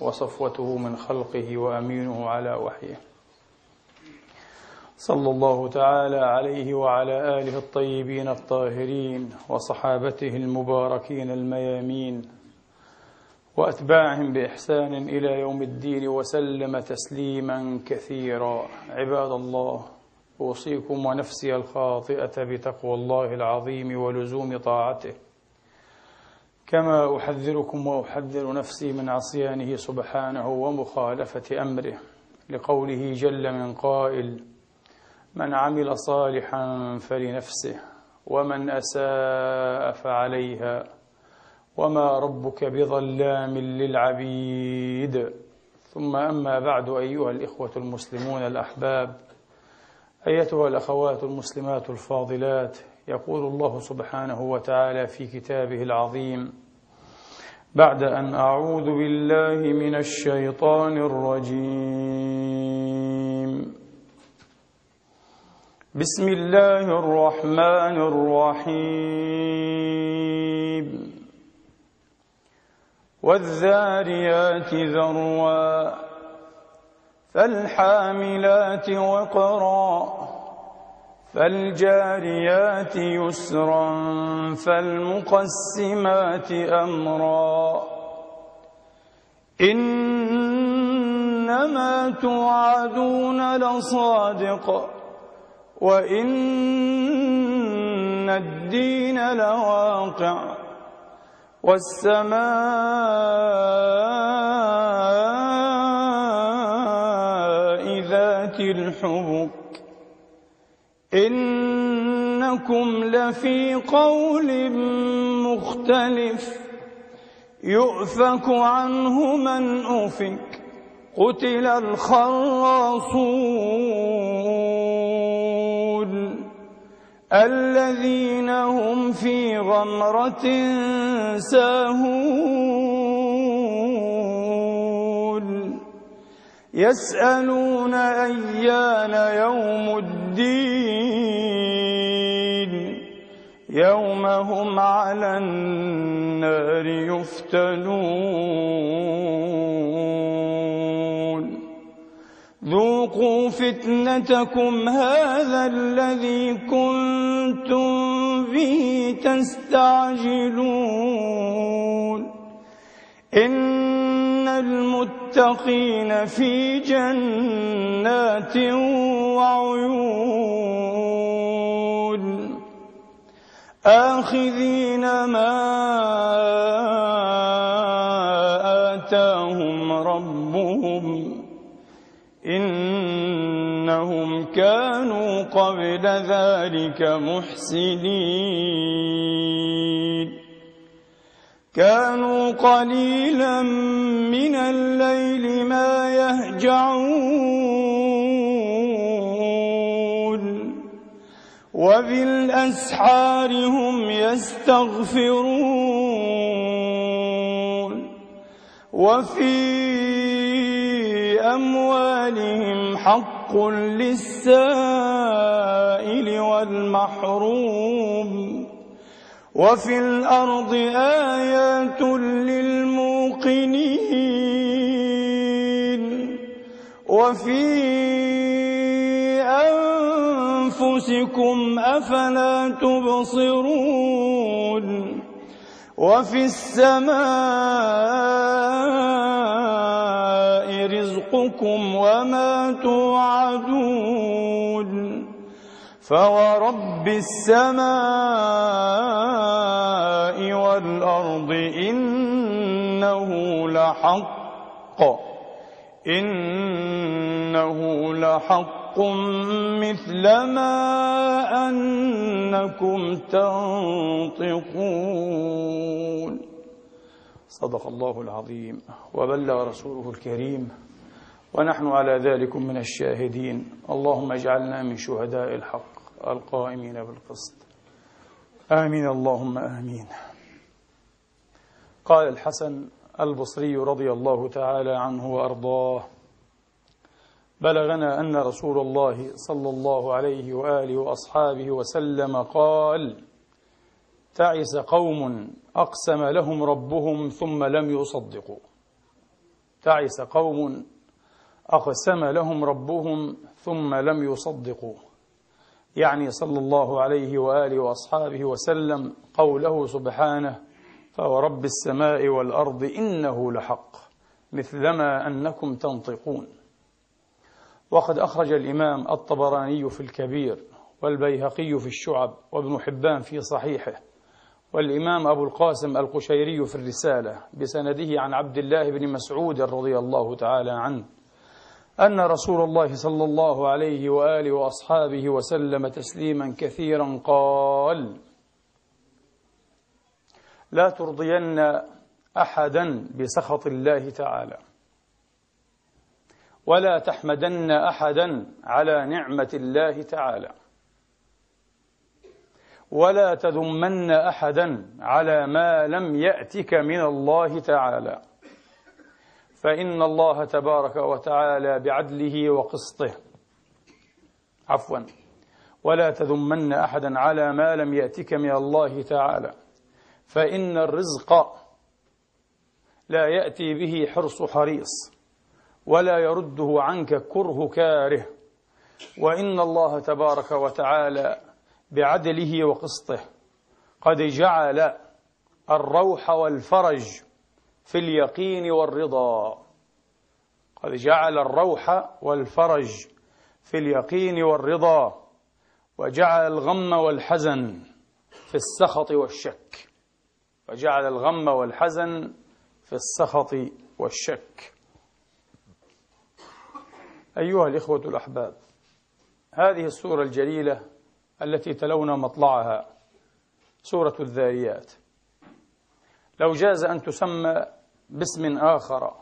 وصفوته من خلقه وأمينه على وحيه. صلى الله تعالى عليه وعلى آله الطيبين الطاهرين وصحابته المباركين الميامين وأتباعهم بإحسان إلى يوم الدين وسلم تسليما كثيرا. عباد الله أوصيكم ونفسي الخاطئة بتقوى الله العظيم ولزوم طاعته. كما أحذركم وأحذر نفسي من عصيانه سبحانه ومخالفة أمره لقوله جل من قائل من عمل صالحا فلنفسه ومن أساء فعليها وما ربك بظلام للعبيد. ثم أما بعد أيها الإخوة المسلمون الأحباب أيتها الأخوات المسلمات الفاضلات يقول الله سبحانه وتعالى في كتابه العظيم بعد أن أعوذ بالله من الشيطان الرجيم. بسم الله الرحمن الرحيم. والذاريات ذروا فالحاملات وقرا. فالجاريات يسرا فالمقسمات أمرا إنما توعدون لصادق وإن الدين لواقع والسماء ذات الحبك إنكم لفي قول مختلف. يؤفك عنه من أفك. قتل الخراصون. الذين هم في غمرة ساهون. يسألون أيان يوم الدين. يوم هم على النار يفتنون. ذوقوا فتنتكم هذا الذي كنتم به تستعجلون. إن المتقين في جنات وعيون. آخذين ما آتاهم ربهم إنهم كانوا قبل ذلك محسنين. كانوا قليلا من الليل ما يهجعون. وبالأسحار هم يستغفرون. وفي أموالهم حق للسائل والمحروم. وفي الأرض آيات للموقنين وفي أنفسكم أفلا تبصرون وفي السماء رزقكم وما توعدون فورب السماء والأرض إنه لحق إنه لحق مثل ما أنكم تنطقون صدق الله العظيم وبلغ رسوله الكريم ونحن على ذلك من الشاهدين اللهم اجعلنا من شهداء الحق القائمين بالقسط. آمين اللهم آمين. قال الحسن البصري رضي الله تعالى عنه وأرضاه بلغنا أن رسول الله صلى الله عليه وآله وأصحابه وسلم قال تعس قوم أقسم لهم ربهم ثم لم يصدقوا. تعس قوم أقسم لهم ربهم ثم لم يصدقوا. يعني صلى الله عليه وآله وأصحابه وسلم قوله سبحانه فورب السماء والأرض إنه لحق مثلما أنكم تنطقون. وقد أخرج الإمام الطبراني في الكبير والبيهقي في الشعب وابن حبان في صحيحه والإمام أبو القاسم القشيري في الرسالة بسنده عن عبد الله بن مسعود رضي الله تعالى عنه. أن رسول الله صلى الله عليه وآله وأصحابه وسلم تسليما كثيرا قال لا ترضين أحدا بسخط الله تعالى ولا تحمدن أحدا على نعمة الله تعالى ولا تذمن أحدا على ما لم يأتك من الله تعالى. فإن الله تبارك وتعالى بعدله وقسطه. عفوا. ولا تذمن أحدا على ما لم يأتك من الله تعالى. فإن الرزق لا يأتي به حرص حريص ولا يرده عنك كره كاره. وإن الله تبارك وتعالى بعدله وقسطه. قد جعل الروح والفرج في اليقين والرضا. قد جعل الروح والفرج في اليقين والرضا وجعل الغم والحزن في السخط والشك. وجعل الغم والحزن في السخط والشك. أيها الإخوة الأحباب هذه السورة الجليلة التي تلونا مطلعها سورة الذاريات. لو جاز أن تسمى باسم آخر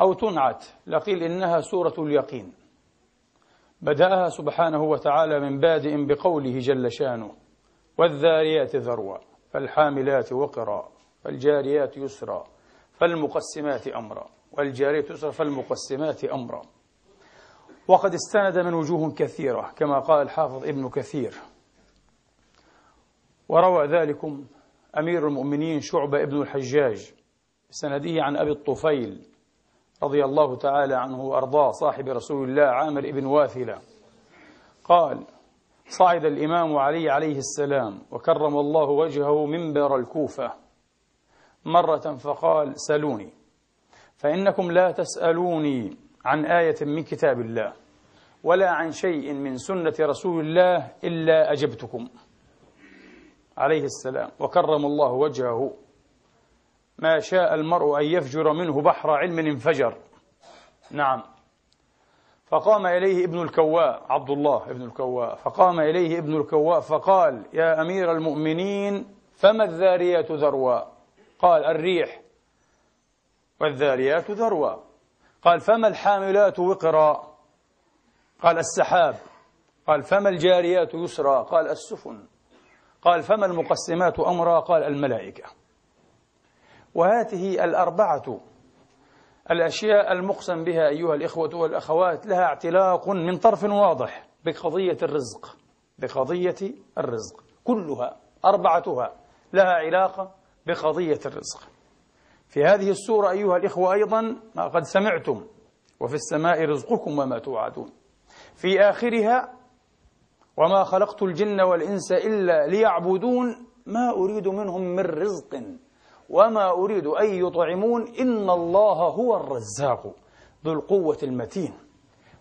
أو تنعت لقيل إنها سورة اليقين. بدأها سبحانه وتعالى من بادئ بقوله جل شانه والذاريات ذروا فالحاملات وقرا فالجاريات يسرا فالمقسمات أمرا والجاريات يسرا فالمقسمات أمرا. وقد استند من وجوه كثيرة كما قال الحافظ ابن كثير. وروى ذلكم أمير المؤمنين شعبة ابن الحجاج بسنده عن أبي الطفيل رضي الله تعالى عنه وأرضاه صاحب رسول الله عامر ابن واثلة. قال صعد الإمام علي عليه السلام وكرم الله وجهه منبر الكوفة مرة فقال سلوني فإنكم لا تسألوني عن آية من كتاب الله ولا عن شيء من سنة رسول الله إلا أجبتكم. عليه السلام وكرم الله وجهه. ما شاء المرء أن يفجر منه بحر علم انفجر. نعم. فقام إليه ابن الكواء عبد الله ابن الكواء. فقام إليه ابن الكواء فقال يا أمير المؤمنين فما الذاريات ذروا قال الريح. والذاريات ذروا قال فما الحاملات وقرا؟ قال السحاب. قال فما الجاريات يسرا؟ قال السفن. قال فما المقسمات أمرا؟ قال الملائكة. وهذه الأربعة الأشياء المقسم بها أيها الإخوة والأخوات لها اعتلاق من طرف واضح بقضية الرزق بقضية الرزق كلها أربعتها لها علاقة بقضية الرزق. في هذه السورة أيها الإخوة أيضا ما قد سمعتم وفي السماء رزقكم وما توعدون. في آخرها وما خلقت الجن والإنس إلا ليعبدون ما أريد منهم من رزق. وما أريد أن يطعمون إن الله هو الرزاق ذو القوة المتين.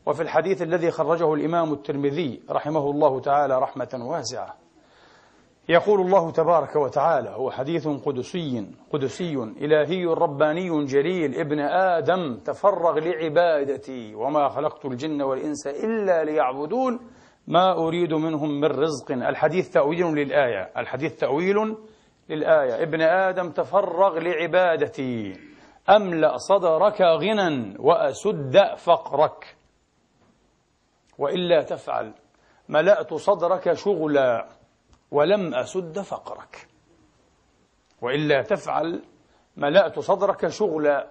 وفي الحديث الذي خرجه الإمام الترمذي رحمه الله تعالى رحمة واسعة. يقول الله تبارك وتعالى هو حديث قدسي قدسي إلهي رباني جليل ابن آدم تفرغ لعبادتي وما خلقت الجن والإنس إلا ليعبدون ما أريد منهم من رزق. الحديث تأويل للآية. الحديث تأويل للآية. ابن آدم تفرغ لعبادتي. أملأ صدرك غنى وأسد فقرك. وإلا تفعل. ملأت صدرك شغلا ولم أسد فقرك. وإلا تفعل. ملأت صدرك شغلا.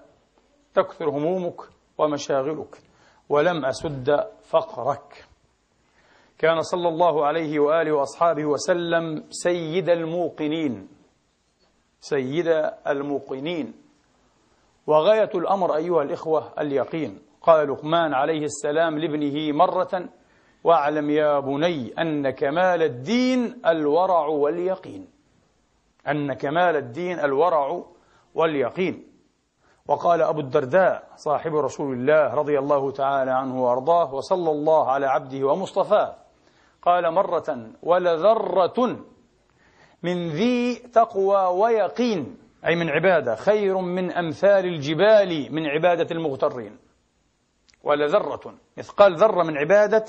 تكثر همومك ومشاغلك ولم أسد فقرك. كان صلى الله عليه وآله وأصحابه وسلم سيد الموقنين. سيد الموقنين. وغاية الأمر أيها الإخوة اليقين. قال لقمان عليه السلام لابنه مرة واعلم يا بني أن كمال الدين الورع واليقين. أن كمال الدين الورع واليقين. وقال أبو الدرداء صاحب رسول الله رضي الله تعالى عنه وأرضاه وصلى الله على عبده ومصطفاه. قال مرة ولذرة من ذي تقوى ويقين أي من عبادة خير من أمثال الجبال من عبادة المغترين. ولذرة مثقال ذرة من عبادة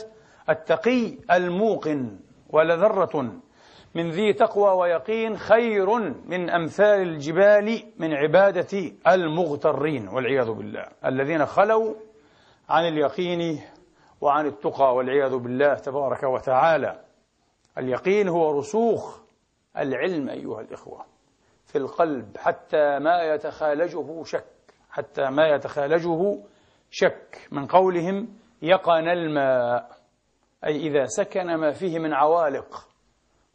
التقي الموقن. ولذرة من ذي تقوى ويقين خير من أمثال الجبال من عبادة المغترين. والعياذ بالله الذين خلوا عن اليقين وعن التقى والعياذ بالله تبارك وتعالى. اليقين هو رسوخ العلم أيها الإخوة في القلب حتى ما يتخالجه شك حتى ما يتخالجه شك. من قولهم يقن الماء أي إذا سكن ما فيه من عوالق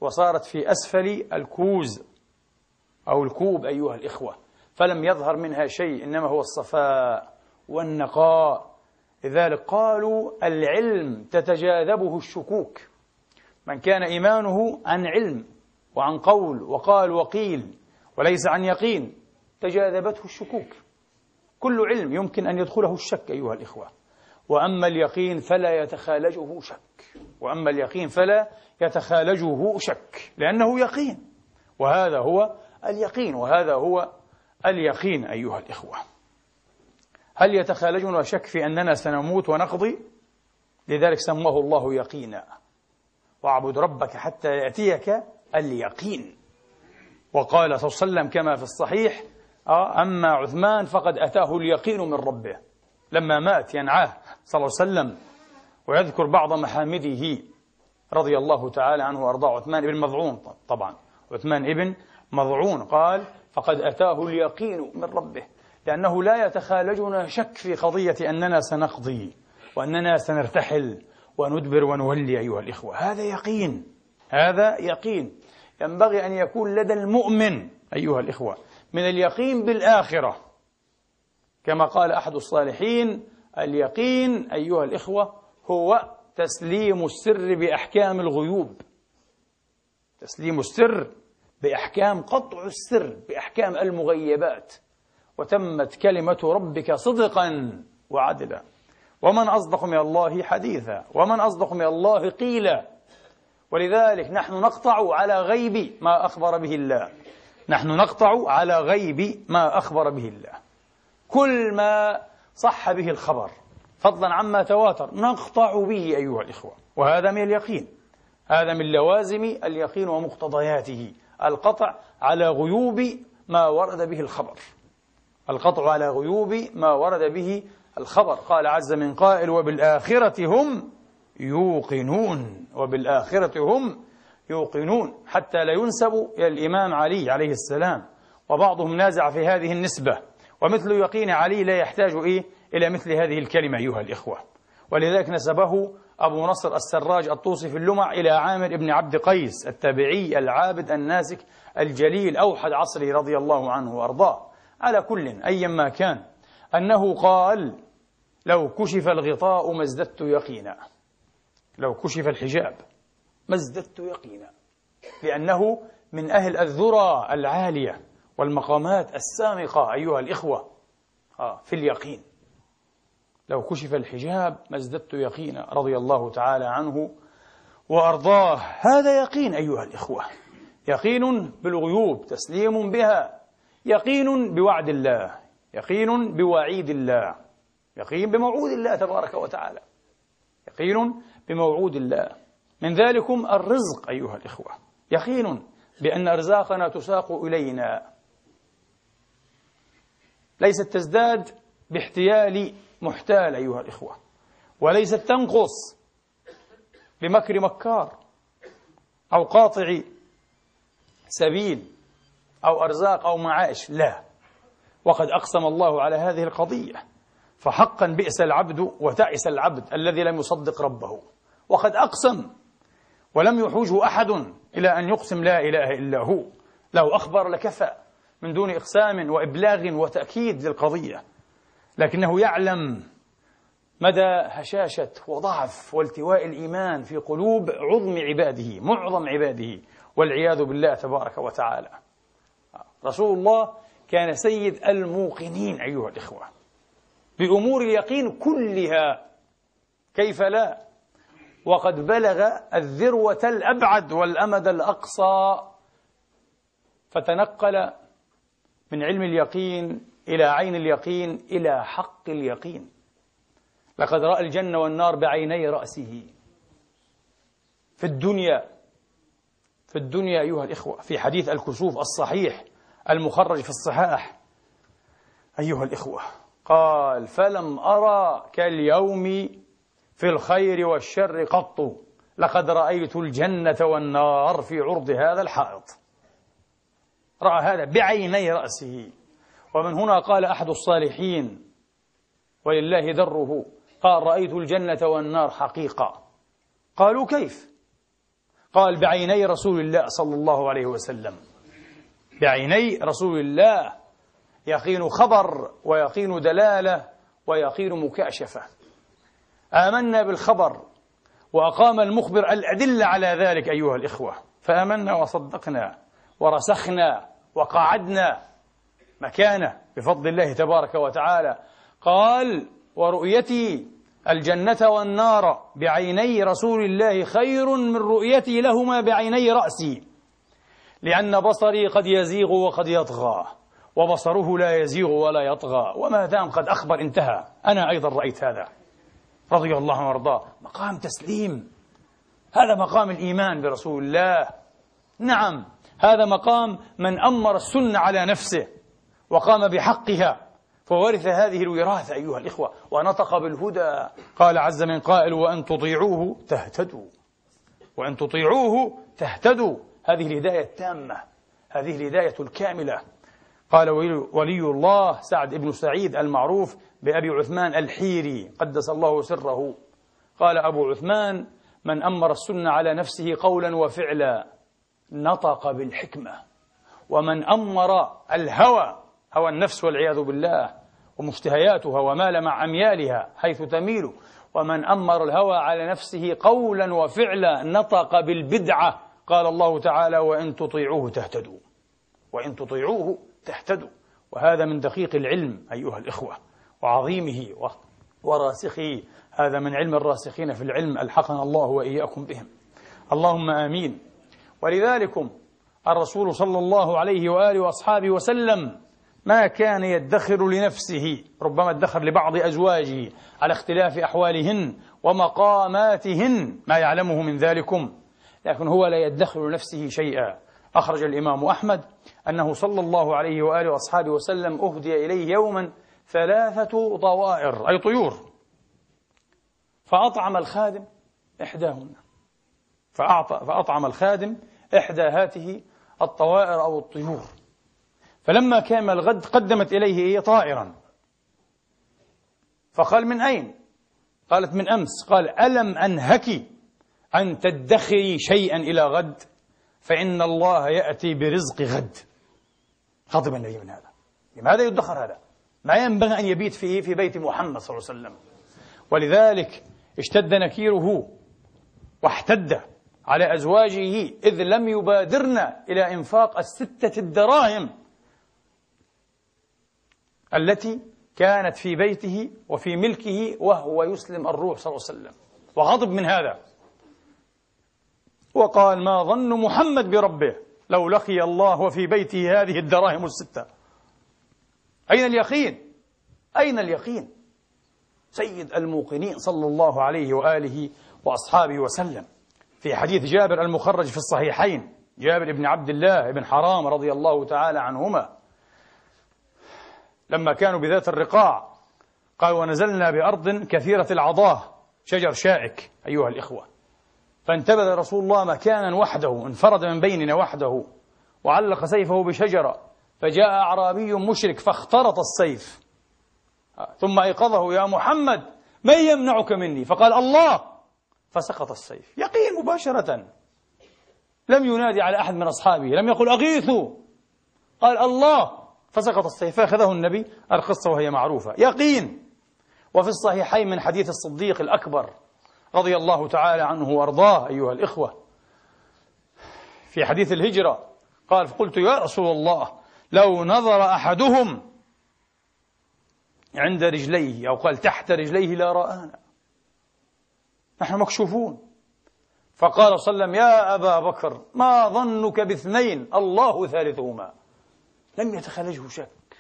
وصارت في أسفل الكوز أو الكوب أيها الإخوة فلم يظهر منها شيء إنما هو الصفاء والنقاء. لذلك قالوا العلم تتجاذبه الشكوك. من كان إيمانه عن علم وعن قول وقال وقيل وليس عن يقين تجاذبته الشكوك. كل علم يمكن أن يدخله الشك أيها الإخوة. وأما اليقين فلا يتخالجه شك. وأما اليقين فلا يتخالجه شك لأنه يقين. وهذا هو اليقين وهذا هو اليقين أيها الإخوة. هل يتخالجنا شك في أننا سنموت ونقضي؟ لذلك سماه الله يقينا. واعبد ربك حتى يأتيك اليقين. وقال صلى الله عليه وسلم كما في الصحيح آه، أما عثمان فقد أتاه اليقين من ربه. لما مات ينعاه صلى الله عليه وسلم. ويذكر بعض محامده رضي الله تعالى عنه وأرضاه. عثمان بن مضعون طبعا. عثمان ابن مضعون قال فقد أتاه اليقين من ربه. لأنه لا يتخالجنا شك في قضية أننا سنقضي وأننا سنرتحل وندبر ونولي أيها الإخوة. هذا يقين. هذا يقين. ينبغي أن يكون لدى المؤمن أيها الإخوة من اليقين بالآخرة. كما قال أحد الصالحين اليقين أيها الإخوة هو تسليم السر بأحكام الغيوب. تسليم السر بأحكام قطع السر بأحكام المغيبات. وتمت كلمة ربك صدقا وعدلا. ومن أصدق من الله حديثا ومن أصدق من الله قيلا. ولذلك نحن نقطع على غيب ما أخبر به الله. نحن نقطع على غيب ما أخبر به الله. كل ما صح به الخبر فضلا عما تواتر نقطع به أيها الإخوة. وهذا من اليقين. هذا من لوازم اليقين ومقتضياته. القطع على غيوب ما ورد به الخبر. القطع على غيوب ما ورد به الخبر. قال عز من قائل وبالآخرة هم يوقنون وبالآخرة هم يوقنون حتى لا ينسب إلى الإمام علي عليه السلام وبعضهم نازع في هذه النسبة ومثل يقين علي لا يحتاج إيه إلى مثل هذه الكلمة أيها الإخوة. ولذلك نسبه أبو نصر السراج الطوسي في اللمع إلى عامر بن عبد قيس التابعي العابد الناسك الجليل أوحد عصره رضي الله عنه وأرضاه. على كل أيا ما كان أنه قال لو كشف الغطاء ما ازددت يقينا. لو كشف الحجاب ما ازددت يقينا لأنه من أهل الذرى العالية والمقامات السامقة أيها الإخوة آه في اليقين. لو كشف الحجاب ما ازددت يقينا رضي الله تعالى عنه وأرضاه. هذا يقين أيها الإخوة. يقين بالغيوب تسليم بها. يقين بوعد الله. يقين بوعيد الله. يقين بموعود الله تبارك وتعالى. يقين بموعود الله. من ذلكم الرزق أيها الإخوة. يقين بأن أرزاقنا تساق إلينا. ليست تزداد باحتيال محتال أيها الإخوة. وليست تنقص بمكر مكار أو قاطع سبيل أو أرزاق أو معاش لا. وقد أقسم الله على هذه القضية. فحقا بئس العبد وتعس العبد الذي لم يصدق ربه. وقد أقسم ولم يحوجه أحد إلى أن يقسم لا إله إلا هو. لو أخبر لكفى من دون إقسام وإبلاغ وتأكيد للقضية. لكنه يعلم مدى هشاشة وضعف والتواء الإيمان في قلوب عظم عباده معظم عباده والعياذ بالله تبارك وتعالى. رسول الله كان سيد الموقنين أيها الإخوة. بأمور اليقين كلها كيف لا؟ وقد بلغ الذروة الأبعد والأمد الأقصى فتنقل من علم اليقين إلى عين اليقين إلى حق اليقين. لقد رأى الجنة والنار بعيني رأسه. في الدنيا في الدنيا أيها الإخوة في حديث الكسوف الصحيح المخرج في الصحاح. أيها الإخوة قال فلم أرى كاليوم في الخير والشر قط. لقد رأيت الجنة والنار في عرض هذا الحائط. رأى هذا بعيني رأسه. ومن هنا قال أحد الصالحين ولله دره قال رأيت الجنة والنار حقيقة. قالوا كيف؟ قال بعيني رسول الله صلى الله عليه وسلم. بعيني رسول الله يقين خبر ويقين دلالة ويقين مكاشفة. آمنا بالخبر وأقام المخبر الأدلة على ذلك أيها الإخوة. فآمنا وصدقنا ورسخنا وقعدنا مكانه بفضل الله تبارك وتعالى. قال ورؤيتي الجنة والنار بعيني رسول الله خير من رؤيتي لهما بعيني رأسي لأن بصري قد يزيغ وقد يطغى وبصره لا يزيغ ولا يطغى وما دام قد أخبر انتهى. أنا أيضا رأيت هذا. رضي الله عنه وارضاه. مقام تسليم. هذا مقام الإيمان برسول الله. نعم هذا مقام من أمر السنة على نفسه وقام بحقها. فورث هذه الوراثة أيها الإخوة ونطق بالهدى. قال عز من قائل وأن تطيعوه تهتدوا. وأن تطيعوه تهتدوا. هذه الهداية التامة. هذه الهداية الكاملة. قال ولي الله سعد بن سعيد المعروف بأبي عثمان الحيري قدس الله سره. قال أبو عثمان من أمر السنة على نفسه قولا وفعلا نطق بالحكمة. ومن أمر الهوى هوى النفس والعياذ بالله ومشتهياتها ومال مع أميالها حيث تميل. ومن أمر الهوى على نفسه قولا وفعلا نطق بالبدعة. قال الله تعالى وإن تطيعوه تهتدوا. وإن تطيعوه تهتدوا. وهذا من دقيق العلم أيها الإخوة وعظيمه وراسخه. هذا من علم الراسخين في العلم ألحقنا الله وإياكم بهم. اللهم آمين. ولذلكم الرسول صلى الله عليه وآله وأصحابه وسلم ما كان يدخر لنفسه ربما ادخر لبعض أزواجه على اختلاف أحوالهن ومقاماتهن ما يعلمه من ذلكم. لكن هو لا يدخر لنفسه شيئا. أخرج الإمام أحمد أنه صلى الله عليه وآله وأصحابه وسلم أهدي إليه يوما ثلاثة طوائر أي طيور. فأطعم الخادم إحداهن. فأعطى فأطعم الخادم إحدى هاته الطوائر أو الطيور. فلما كان الغد قدمت إليه إيه طائرا. فقال من أين؟ قالت من أمس. قال ألم أنهك أن تدخري شيئا إلى غد؟ فإن الله يأتي برزق غد. غضب النبي من هذا. لماذا يدخر هذا؟ ما ينبغي أن يبيت فيه في بيت محمد صلى الله عليه وسلم. ولذلك اشتد نكيره واحتد على أزواجه إذ لم يبادرن إلى إنفاق الستة الدراهم التي كانت في بيته وفي ملكه وهو يسلم الروح صلى الله عليه وسلم. وغضب من هذا. وقال ما ظن محمد بربه. لو لقي الله وفي بيته هذه الدراهم الستة أين اليقين؟ أين اليقين؟ سيد الموقنين صلى الله عليه وآله وأصحابه وسلم في حديث جابر المخرج في الصحيحين جابر بن عبد الله بن حرام رضي الله تعالى عنهما لما كانوا بذات الرقاع قال ونزلنا بأرض كثيرة العضاة شجر شائك أيها الإخوة فانتبذ رسول الله مكانا وحده انفرد من بيننا وحده وعلق سيفه بشجرة فجاء أعرابي مشرك فاخترط السيف. ثم أيقظه يا محمد من يمنعك مني؟ فقال الله. فسقط السيف. يقين مباشرة. لم ينادي على أحد من أصحابه لم يقل أغيثوا قال الله. فسقط السيف فأخذه النبي القصة وهي معروفة. يقين. وفي الصحيحين من حديث الصديق الأكبر رضي الله تعالى عنه وأرضاه أيها الإخوة. في حديث الهجرة قال فقلت يا رسول الله لو نظر أحدهم عند رجليه أو قال تحت رجليه لا رآنا. نحن مكشوفون. فقال صلى الله عليه وسلم يا أبا بكر ما ظنك باثنين؟ الله ثالثهما. لم يتخرجه شك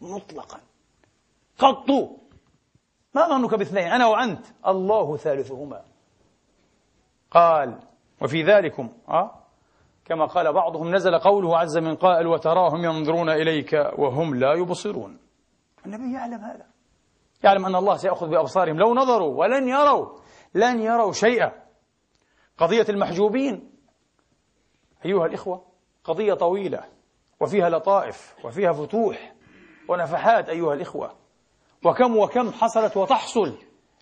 مطلقا. قط. ما ظنك باثنين أنا وأنت. الله ثالثهما. قال وفي ذلكم أه؟ كما قال بعضهم نزل قوله عز من قائل وتراهم ينظرون إليك وهم لا يبصرون. النبي يعلم هذا. يعلم أن الله سيأخذ بأبصارهم. لو نظروا ولن يروا لن يروا شيئا. قضية المحجوبين أيها الإخوة قضية طويلة وفيها لطائف وفيها فتوح ونفحات أيها الإخوة. وكم وكم حصلت وتحصل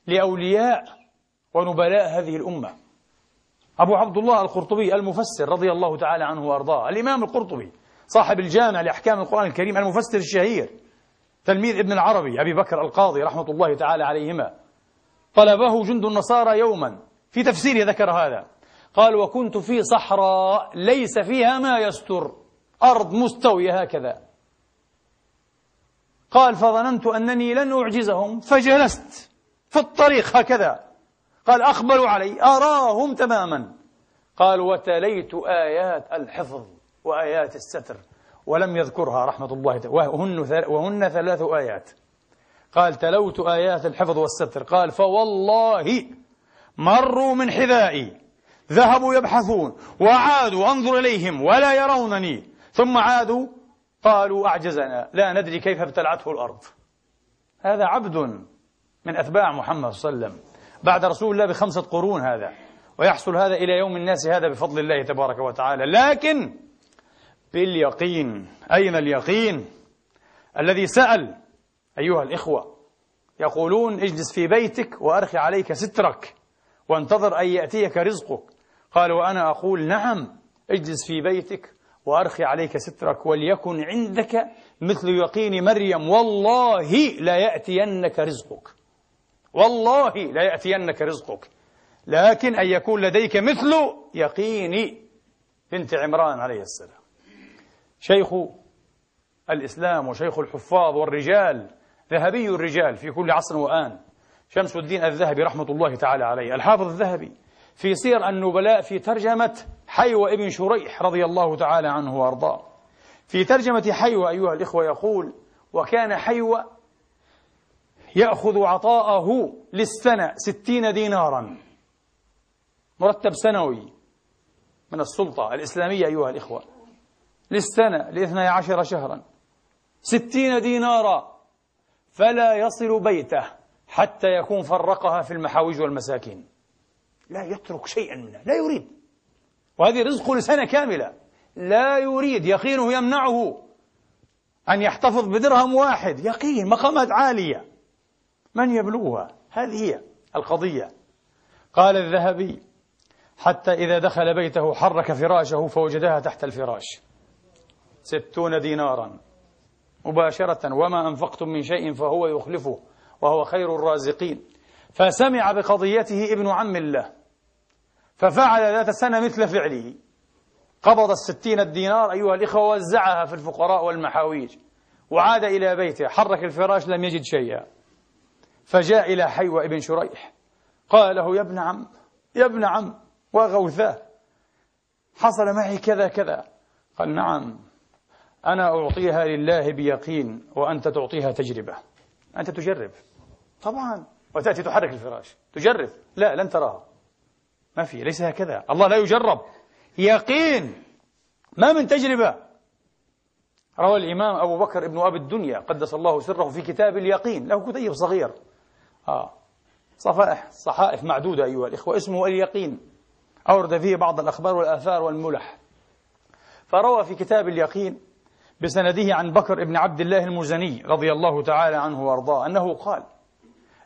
لأولياء ونبلاء هذه الأمة. أبو عبد الله القرطبي المفسر رضي الله تعالى عنه وأرضاه الإمام القرطبي صاحب الجامع لأحكام القرآن الكريم المفسر الشهير تلميذ ابن العربي أبي بكر القاضي رحمة الله تعالى عليهما. طلبه جند النصارى يوما في تفسيره ذكر هذا. قال وكنت في صحراء ليس فيها ما يستر أرض مستوية هكذا. قال فظننت أنني لن أعجزهم فجلست في الطريق هكذا. قال أقبلوا علي أراهم تماما. قال وتليت آيات الحفظ وآيات الستر ولم يذكرها رحمة الله وهن, وهن ثلاث آيات. قال تلوت آيات الحفظ والستر. قال فوالله مروا من حذائي ذهبوا يبحثون وعادوا أنظر إليهم ولا يرونني ثم عادوا قالوا أعجزنا لا ندري كيف ابتلعته الأرض. هذا عبد من أتباع محمد صلى الله عليه وسلم. بعد رسول الله بخمسة قرون هذا. ويحصل هذا إلى يوم الناس هذا بفضل الله تبارك وتعالى. لكن باليقين أين اليقين؟ الذي سأل أيها الإخوة يقولون اجلس في بيتك وأرخي عليك سترك وانتظر أن يأتيك رزقك. قال وأنا أقول نعم اجلس في بيتك وأرخي عليك سترك وليكن عندك مثل يقين مريم. والله لا يأتينك رزقك. والله لا يأتينك رزقك. لكن أن يكون لديك مثل يقين بنت عمران عليه السلام. شيخ الإسلام وشيخ الحفاظ والرجال ذهبي الرجال في كل عصر وآن. شمس الدين الذهبي رحمة الله تعالى عليه. الحافظ الذهبي في سير النبلاء في ترجمة حيوى ابن شريح رضي الله تعالى عنه وأرضاه. في ترجمة حيوى أيها الإخوة يقول وكان حيوى يأخذ عطاءه للسنة ستين دينارا. مرتب سنوي من السلطة الإسلامية أيها الإخوة. للسنة لاثني عشر شهرا. ستين دينارا. فلا يصل بيته حتى يكون فرقها في المحاوج والمساكين. لا يترك شيئا منها لا يريد. وهذه رزق لسنة كاملة. لا يريد يقينه يمنعه أن يحتفظ بدرهم واحد. يقين مقامات عالية. من يبلغها؟ هذه هي القضية. قال الذهبي حتى إذا دخل بيته حرك فراشه فوجدها تحت الفراش. ستون دينارا. مباشرة وما أنفقتم من شيء فهو يخلفه وهو خير الرازقين. فسمع بقضيته ابن عم الله ففعل ذات السنة مثل فعله. قبض الستين الدينار أيها الإخوة ووزعها في الفقراء والمحاويج وعاد إلى بيته. حرك الفراش لم يجد شيئا. فجاء إلى حيوى ابن شريح قال له يا ابن عم يا ابن عم وغوثاه. حصل معي كذا كذا. قال نعم أنا أعطيها لله بيقين وأنت تعطيها تجربة. أنت تجرب. طبعا. وتأتي تحرك الفراش. تجرب لا لن تراها. ما في ليس هكذا. الله لا يجرب. يقين. ما من تجربة. روى الإمام أبو بكر ابن أبي الدنيا قدس الله سره في كتاب اليقين. له كتيب صغير. آه. صفائح صحائف معدودة أيها الإخوة. اسمه اليقين. أورد فيه بعض الأخبار والآثار والملح. فروى في كتاب اليقين بسنده عن بكر بن عبد الله المزني رضي الله تعالى عنه وأرضاه أنه قال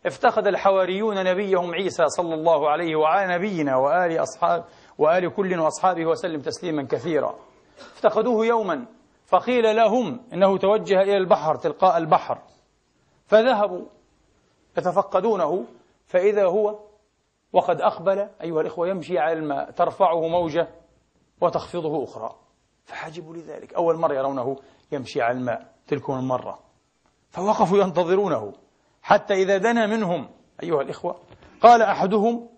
افتقد الحواريون نبيهم عيسى صلى الله عليه وعلى نبينا وآل أصحاب وآل كل وأصحابه وسلم تسليما كثيرا. افتقدوه يوما فقيل لهم إنه توجه إلى البحر تلقاء البحر. فذهبوا يتفقدونه فإذا هو وقد أقبل أيها الإخوة يمشي على الماء ترفعه موجة وتخفضه أخرى. فحجبوا لذلك. أول مرة يرونه يمشي على الماء تلكم المرة. فوقفوا ينتظرونه. حتى إذا دنا منهم أيها الإخوة قال أحدهم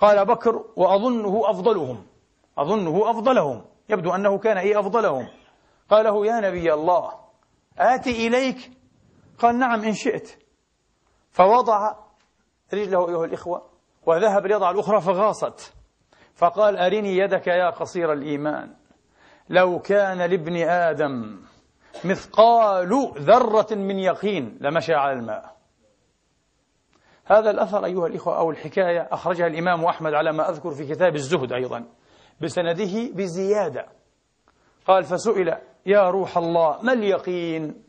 قال بكر وأظنه أفضلهم. أظنه أفضلهم. يبدو أنه كان إيه أفضلهم. قال له يا نبي الله آتي إليك؟ قال نعم إن شئت. فوضع رجله أيها الإخوة وذهب ليضع الأخرى فغاصت. فقال أرني يدك يا قصير الإيمان. لو كان لابن آدم مثقال ذرة من يقين لمشى على الماء. هذا الأثر أيها الإخوة أو الحكاية أخرجها الإمام أحمد على ما أذكر في كتاب الزهد أيضا بسنده بزيادة. قال فسئل يا روح الله ما اليقين؟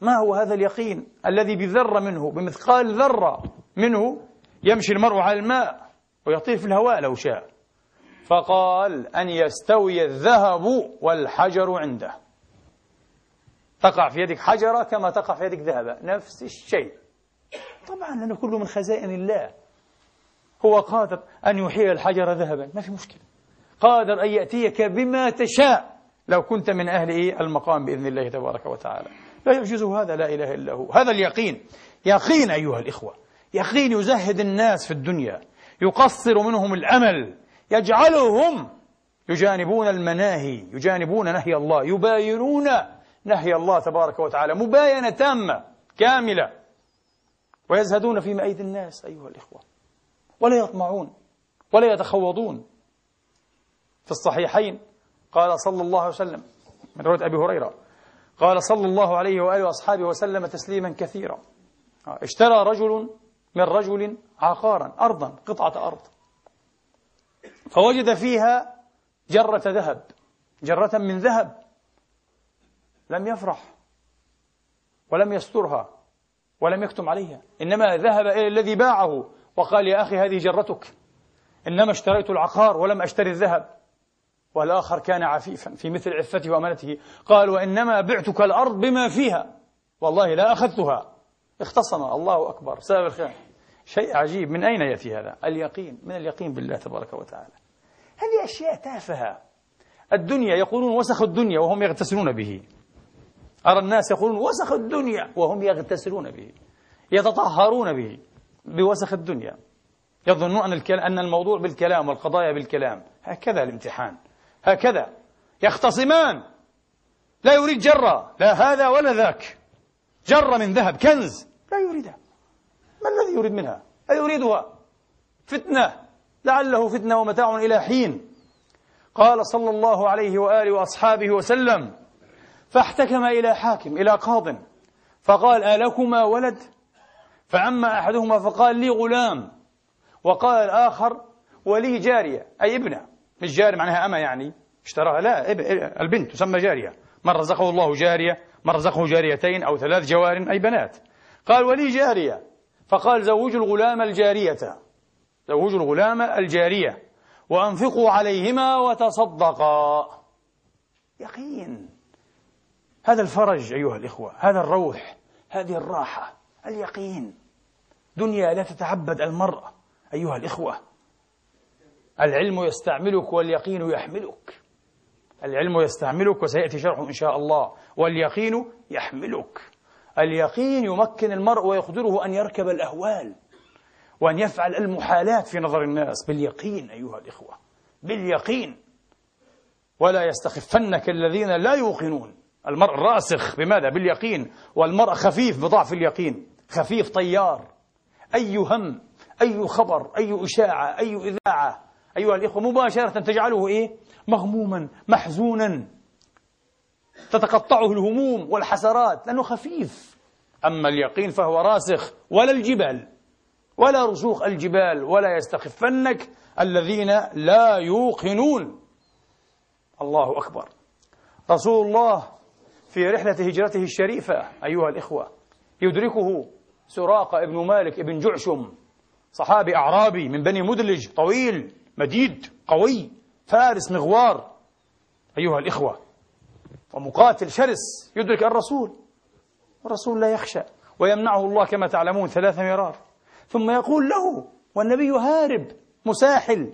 ما هو هذا اليقين الذي بذرة منه بمثقال ذرة منه يمشي المرء على الماء ويطير في الهواء لو شاء. فقال أن يستوي الذهب والحجر عنده. تقع في يدك حجرة كما تقع في يدك ذهبة نفس الشيء. طبعا لأنه كله من خزائن الله هو قادر أن يحيي الحجر ذهبا. ما في مشكلة. قادر أن يأتيك بما تشاء. لو كنت من أهل المقام بإذن الله تبارك وتعالى. لا يعجزه هذا. لا إله إلا هو. هذا اليقين. يقين أيها الإخوة. يقين يزهد الناس في الدنيا. يقصر منهم الأمل. يجعلهم يجانبون المناهي. يجانبون نهي الله. يباينون نهي الله تبارك وتعالى. مباينة تامة. كاملة. ويزهدون في أيدي الناس أيها الإخوة. ولا يطمعون ولا يتخوضون. في الصحيحين قال صلى الله عليه وسلم من رواية أبي هريرة قال صلى الله عليه وآله وأصحابه وسلم تسليما كثيرا. اشترى رجل من رجل عقارا أرضا قطعة أرض. فوجد فيها جرة ذهب جرة من ذهب. لم يفرح ولم يسترها. ولم يكتم عليها. إنما ذهب إلى الذي باعه وقال يا أخي هذه جرتك. إنما اشتريت العقار ولم أشتري الذهب. والآخر كان عفيفا في مثل عفته وأمانته. قال وإنما بعتك الأرض بما فيها. والله لا أخذتها. اختصم الله أكبر. سبب الخير. شيء عجيب. من أين يأتي هذا؟ اليقين. من اليقين بالله تبارك وتعالى. هذه أشياء تافهة. الدنيا يقولون وسخ الدنيا وهم يغتسلون به. أرى الناس يقولون وسخ الدنيا وهم يغتسلون به يتطهرون به بوسخ الدنيا. يظنون أن أن الموضوع بالكلام والقضايا بالكلام. هكذا الامتحان. هكذا. يختصمان. لا يريد جرة. لا هذا ولا ذاك. جرة من ذهب كنز. لا يريدها. ما الذي يريد منها؟ لا يريدها فتنة. لعله فتنة ومتاع إلى حين. قال صلى الله عليه وآله وأصحابه وسلم فاحتكم إلى حاكم إلى قاض. فقال ألكما ولد؟ فأما أحدهما فقال لي غلام. وقال الآخر ولي جارية أي ابنة. مش جاري معناها أما يعني اشتراها. لا البنت تسمى جارية. من رزقه الله جارية من رزقه جاريتين أو ثلاث جوار أي بنات. قال ولي جارية. فقال زوجوا الغلام الجارية. زوجوا الغلام الجارية. وأنفقوا عليهما وتصدقا. يقين. هذا الفرج أيها الإخوة هذا الروح هذه الراحة اليقين. دنيا لا تتعبد المرأة أيها الإخوة. العلم يستعملك واليقين يحملك. العلم يستعملك وسيأتي شرحه إن شاء الله. واليقين يحملك. اليقين يمكن المرء ويقدره أن يركب الأهوال وأن يفعل المحالات في نظر الناس. باليقين أيها الإخوة باليقين. ولا يستخفنك الذين لا يوقنون. المرء راسخ بماذا؟ باليقين. والمرء خفيف بضعف اليقين. خفيف طيار. أي هم أي خبر أي إشاعة أي إذاعة. أيها الإخوة مباشرة تجعله إيه؟ مغموما محزونا. تتقطعه الهموم والحسرات لأنه خفيف. أما اليقين فهو راسخ ولا الجبال ولا رسوخ الجبال ولا يستخفنك الذين لا يوقنون. الله أكبر. رسول الله في رحلة هجرته الشريفة أيها الإخوة. يدركه سراقة ابن مالك ابن جعشم صحابي أعرابي من بني مدلج طويل مديد قوي فارس مغوار. أيها الإخوة ومقاتل شرس يدرك الرسول. الرسول لا يخشى ويمنعه الله كما تعلمون ثلاث مرار. ثم يقول له والنبي هارب مساحل.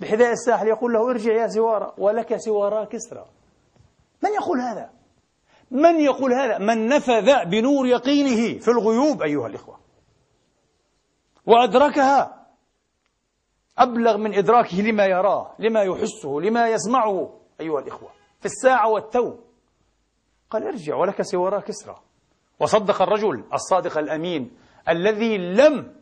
بحذاء الساحل يقول له ارجع يا سوارة ولك سوارا كسرى. من يقول هذا؟ من يقول هذا؟ من نفذ بنور يقينه في الغيوب أيها الإخوة. وأدركها. أبلغ من إدراكه لما يراه لما يحسه لما يسمعه أيها الإخوة. في الساعة والتو. قال ارجع ولك سوارا كسرى. وصدق الرجل الصادق الأمين الذي لم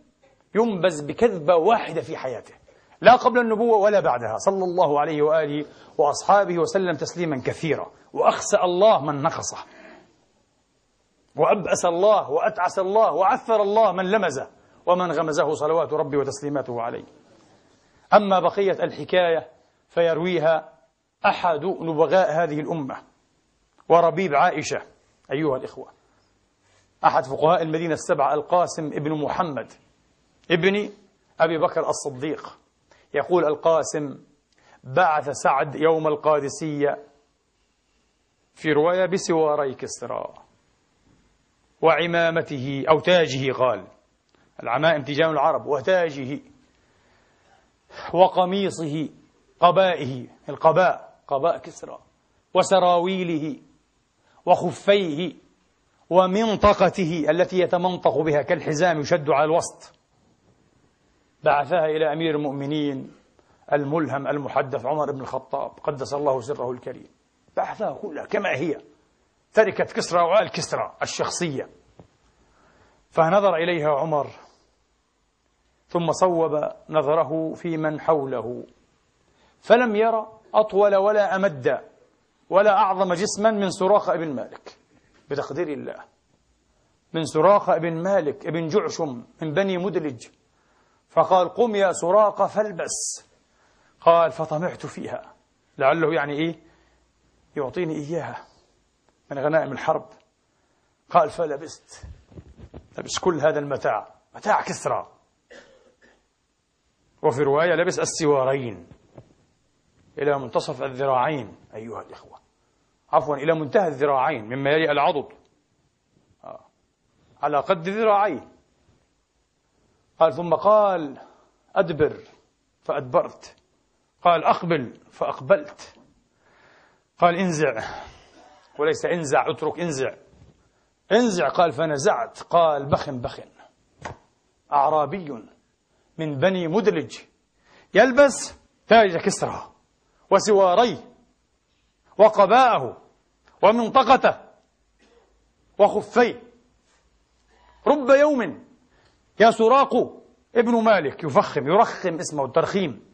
ينبز بكذبة واحدة في حياته. لا قبل النبوة ولا بعدها. صلى الله عليه وآله وأصحابه وسلم تسليما كثيرا. وأخسأ الله من نقصه. وأبأس الله وأتعس الله وعثر الله من لمزه. ومن غمزه صلوات ربي وتسليماته عليه. أما بقية الحكاية فيرويها أحد نبغاء هذه الأمة. وربيب عائشة. أيها الإخوة. أحد فقهاء المدينة السبعة القاسم ابن محمد. ابن أبي بكر الصديق. يقول القاسم بعث سعد يوم القادسية في رواية بسواري كسرى وعمامته أو تاجه قال العمائم تيجان العرب وتاجه وقميصه قبائه القباء قباء كسرى وسراويله وخفيه ومنطقته التي يتمنطق بها كالحزام يشد على الوسط. بعثها إلى أمير المؤمنين الملهم المحدث عمر بن الخطاب قدس الله سره الكريم. بعثها كلها كما هي. تركت كسرى وآل كسرى الشخصية. فنظر إليها عمر ثم صوب نظره في من حوله. فلم يرى أطول ولا أمد ولا أعظم جسما من سراقة بن مالك. بتقدير الله. من سراقة بن مالك بن جعشم من بني مدلج. فقال قم يا سراقة فالبس. قال فطمعت فيها. لعله يعني إيه؟ يعطيني إياها من غنائم الحرب. قال فلبست. لبس كل هذا المتاع. متاع كسرى. وفي رواية لبس السوارين إلى منتصف الذراعين. أيها الإخوة. عفوا إلى منتهى الذراعين مما يلي العضد. آه. على قد ذراعيه. قال ثم قال أدبر فأدبرت. قال أقبل فأقبلت. قال انزع. وليس انزع اترك انزع. انزع قال فنزعت. قال بخن بخن. أعرابي من بني مدلج. يلبس تاج كسرى وسواريه وقباءه ومنطقته وخفيه. رب يوم يا سراق ابن مالك يفخم يرخم اسمه الترخيم.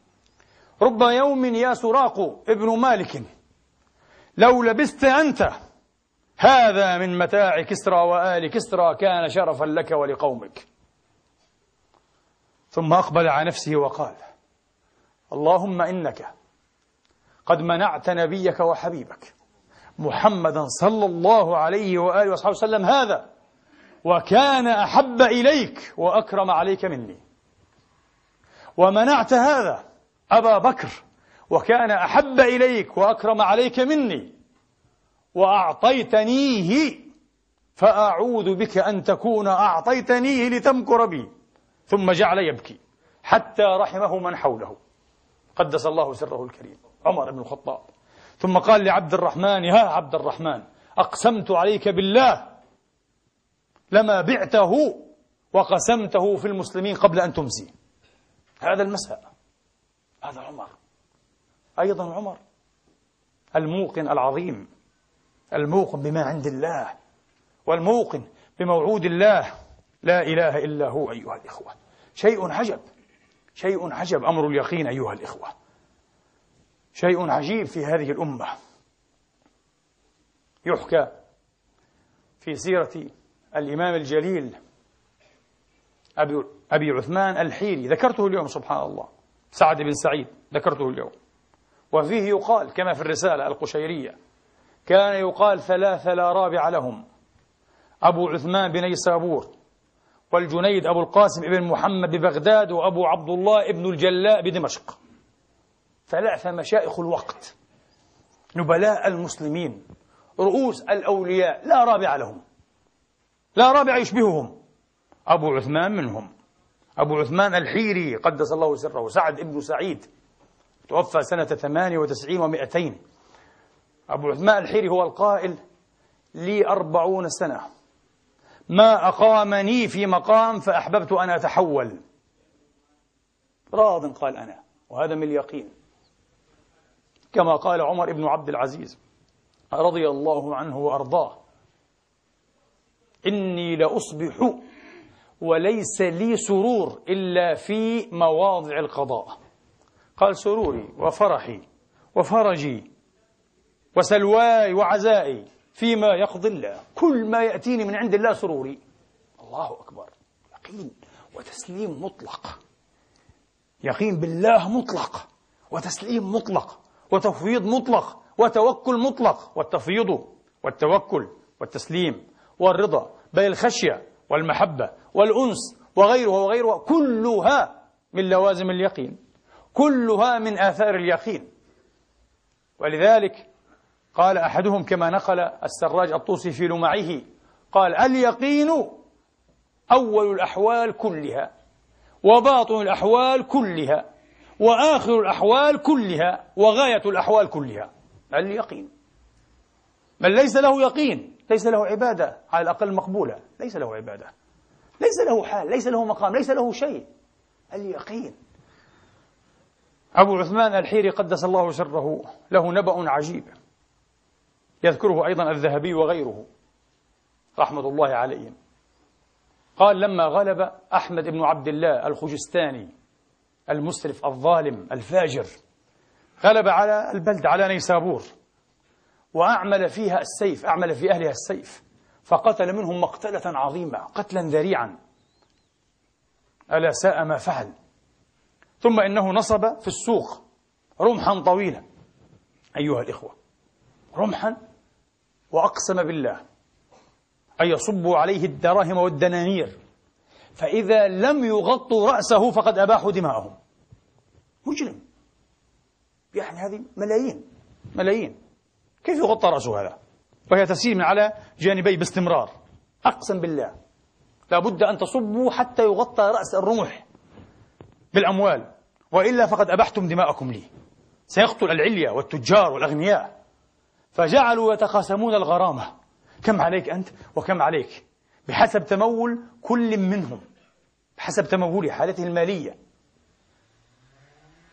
رب يوم يا سراق ابن مالك لو لبست أنت هذا من متاع كسرى وآل كسرى كان شرفا لك ولقومك. ثم أقبل على نفسه وقال اللهم إنك قد منعت نبيك وحبيبك محمدا صلى الله عليه وآله وصحبه وسلم هذا وكان أحب إليك وأكرم عليك مني. ومنعت هذا أبا بكر وكان أحب إليك وأكرم عليك مني. وأعطيتنيه فأعوذ بك أن تكون أعطيتنيه لتمكر بي. ثم جعل يبكي حتى رحمه من حوله. قدس الله سره الكريم. عمر بن الخطاب. ثم قال لعبد الرحمن يا عبد الرحمن أقسمت عليك بالله لما بعته وقسمته في المسلمين قبل أن تمسي هذا المساء. هذا عمر. أيضا عمر. الموقن العظيم. الموقن بما عند الله. والموقن بموعود الله. لا إله إلا هو أيها الإخوة. شيء عجب. شيء عجب أمر اليقين أيها الإخوة. شيء عجيب في هذه الأمة. يحكى في سيرة الإمام الجليل أبي, أبي عثمان الحيري ذكرته اليوم سبحان الله سعد بن سعيد ذكرته اليوم. وفيه يقال كما في الرسالة القشيرية كان يقال ثلاثة لا رابع لهم. أبو عثمان بن نيسابور والجنيد أبو القاسم بن محمد ببغداد وأبو عبد الله بن الجلاء بدمشق. ثلاثة مشائخ الوقت نبلاء المسلمين رؤوس الأولياء لا رابع لهم. لا رابع يشبههم. أبو عثمان منهم. أبو عثمان الحيري قدس الله سره. سعد بن سعيد. توفى سنة ثمانية وتسعين ومائتين أبو عثمان الحيري هو القائل لي أربعون سنة. ما أقامني في مقام فأحببت أن أتحول. راض قال أنا. وهذا من اليقين. كما قال عمر بن عبد العزيز رضي الله عنه وأرضاه. إني لأصبح وليس لي سرور إلا في مواضع القضاء. قال سروري وفرحي وفرجي وسلواي وعزائي فيما يقضي الله. كل ما يأتيني من عند الله سروري. الله أكبر. يقين وتسليم مطلق. يقين بالله مطلق. وتسليم مطلق. وتفويض مطلق. وتوكل مطلق. والتفويض والتوكل والتسليم. والرضا بل الخشية والمحبة والأنس وغيرها وغيرها كلها من لوازم اليقين كلها من آثار اليقين. ولذلك قال أحدهم كما نقل السراج الطوسي في لمعه قال اليقين أول الأحوال كلها وباطن الأحوال كلها وآخر الأحوال كلها وغاية الأحوال كلها. اليقين. من ليس له يقين ليس له عبادة. على الأقل مقبولة. ليس له عبادة. ليس له حال. ليس له مقام. ليس له شيء. اليقين. أبو عثمان الحيري قدس الله سره. له نبأ عجيب. يذكره أيضا الذهبي وغيره. رحمة الله عليهم. قال لما غلب أحمد بن عبد الله الخجستاني المسرف الظالم الفاجر غلب على البلد على نيسابور. وأعمل فيها السيف أعمل في أهلها السيف. فقتل منهم مقتلة عظيمة قتلا ذريعا. ألا ساء ما فعل. ثم إنه نصب في السوق رمحا طويلا. أيها الإخوة رمحا وأقسم بالله أن يصبوا عليه الدراهم والدنانير. فإذا لم يغطوا رأسه فقد أباحوا دماءهم. مجرم. يعني هذه ملايين ملايين. كيف يغطى رأسه هذا؟ وهي تسير من على جانبي باستمرار. أقسم بالله. لابد أن تصبوا حتى يغطى رأس الرمح بالأموال. وإلا فقد أبحتم دماءكم لي. سيقتل العليا والتجار والأغنياء. فجعلوا يتقاسمون الغرامة. كم عليك أنت وكم عليك؟ بحسب تمول كل منهم. بحسب تمول حالته المالية.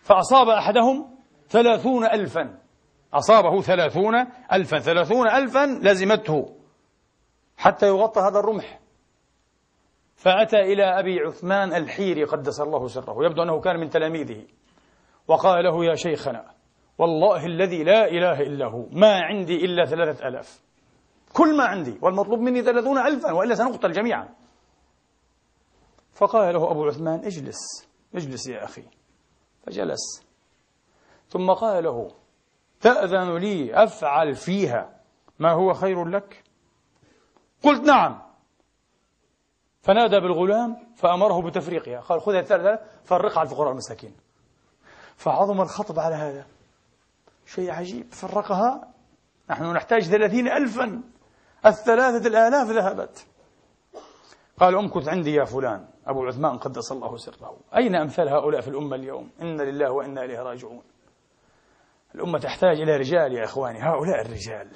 فأصاب أحدهم ثلاثون ألفا. أصابه ثلاثون ألفا ثلاثون ألفا لزمته حتى يغطى هذا الرمح. فأتى إلى أبي عثمان الحيري قدس الله سره. يبدو أنه كان من تلاميذه. وقال له يا شيخنا والله الذي لا إله إلا هو ما عندي إلا ثلاثة ألاف. كل ما عندي والمطلوب مني ثلاثون ألفا وإلا سنقتل جميعا. فقال له أبو عثمان اجلس اجلس يا أخي. فجلس. ثم قال له تأذن لي أفعل فيها. ما هو خير لك؟ قلت نعم. فنادى بالغلام فأمره بتفريقها. قال خذها الثلاثة فرقها على الفقراء المساكين. فعظم الخطب على هذا. شيء عجيب. فرقها. نحن نحتاج ثلاثين ألفا. الثلاثة الآلاف ذهبت. قال امكث عندي يا فلان. أبو عثمان قدس الله سره. أين أمثال هؤلاء في الأمة اليوم؟ إن لله وإنا إليه راجعون. الأمة تحتاج إلى رجال يا إخواني. هؤلاء الرجال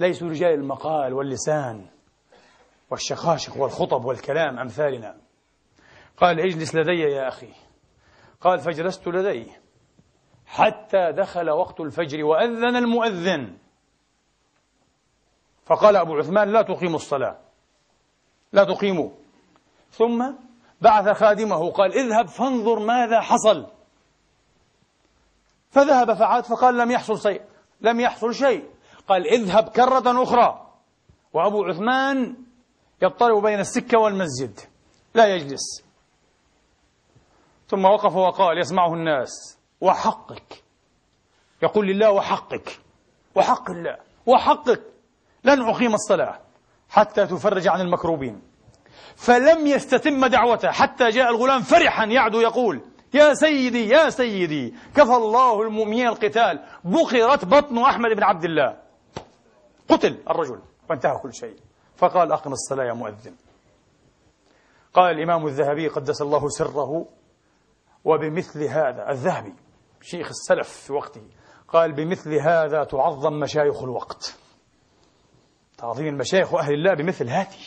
ليسوا رجال المقال واللسان والشخاشق والخطب والكلام أمثالنا. قال اجلس لدي يا أخي. قال فجلست لديه حتى دخل وقت الفجر وأذن المؤذن. فقال أبو عثمان لا تقيموا الصلاة. لا تقيموا. ثم بعث خادمه قال اذهب فانظر ماذا حصل. فذهب فعاد فقال لم يحصل شيء. لم يحصل شيء. قال اذهب كرة أخرى. وأبو عثمان يضطرب بين السكة والمسجد. لا يجلس. ثم وقف وقال يسمعه الناس. وحقك. يقول لله وحقك. وحق الله. وحقك. لن أقيم الصلاة حتى تفرج عن المكروبين. فلم يستتم دعوته حتى جاء الغلام فرحا يعدو يقول يا سيدي يا سيدي كفى الله المؤمنين القتال. بقرت بطن أحمد بن عبد الله. قتل الرجل. وانتهى كل شيء. فقال أقم الصلاة يا مؤذن. قال الإمام الذهبي قدس الله سره وبمثل هذا. الذهبي شيخ السلف في وقته قال بمثل هذا تعظم مشايخ الوقت. تعظيم المشايخ وأهل الله بمثل هذه.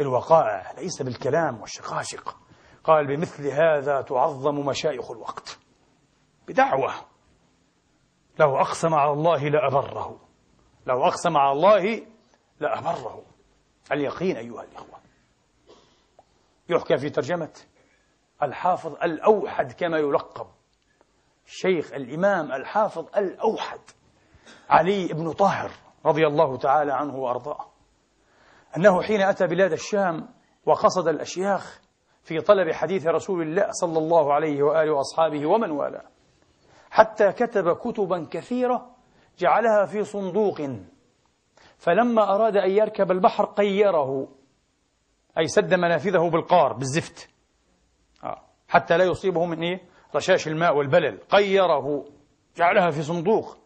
الوقائع ليس بالكلام والشقاشق. قال بمثل هذا تعظم مشايخ الوقت. بدعوة. لو أقسم على الله لأبره. لو أقسم على الله لأبره. اليقين أيها الإخوة. يحكى في ترجمة الحافظ الأوحد كما يلقب. الشيخ الإمام الحافظ الأوحد علي بن طاهر رضي الله تعالى عنه وأرضاه. أنه حين أتى بلاد الشام وقصد الأشياخ في طلب حديث رسول الله صلى الله عليه وآله وأصحابه ومن والاه. حتى كتب كتبا كثيرة جعلها في صندوق. فلما أراد أن يركب البحر قيره أي سد منافذه بالقار بالزفت. آه. حتى لا يصيبه من إيه؟ رشاش الماء والبلل. قيره جعلها في صندوق.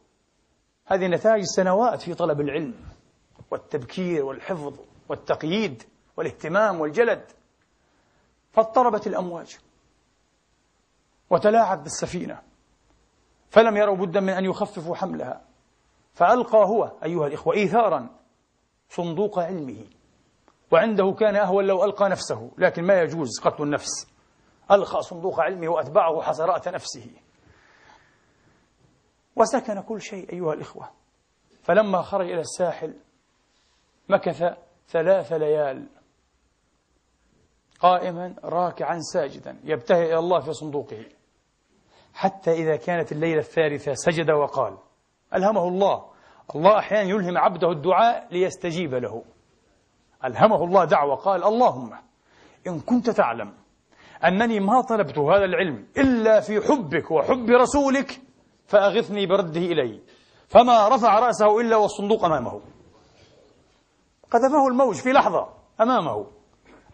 هذه نتائج سنوات في طلب العلم والتبكير والحفظ والتقييد والاهتمام والجلد. فاضطربت الأمواج وتلاعب بالسفينة فلم يروا بدا من أن يخففوا حملها. فألقى هو أيها الإخوة إيثارا صندوق علمه وعنده كان أهون لو ألقى نفسه لكن ما يجوز قتل النفس. ألقى صندوق علمه وأتبعه حسرات نفسه. وسكن كل شيء أيها الإخوة. فلما خرج إلى الساحل مكث ثلاث ليال. قائما راكعا ساجدا يبتهل إلى الله في صندوقه. حتى إذا كانت الليلة الثالثة سجد وقال ألهمه الله. الله أحيانا يلهم عبده الدعاء ليستجيب له. ألهمه الله دعوة قال اللهم إن كنت تعلم أنني ما طلبت هذا العلم إلا في حبك وحب رسولك فأغثني برده إلي. فما رفع رأسه إلا والصندوق أمامه. قذفه الموج في لحظة أمامه.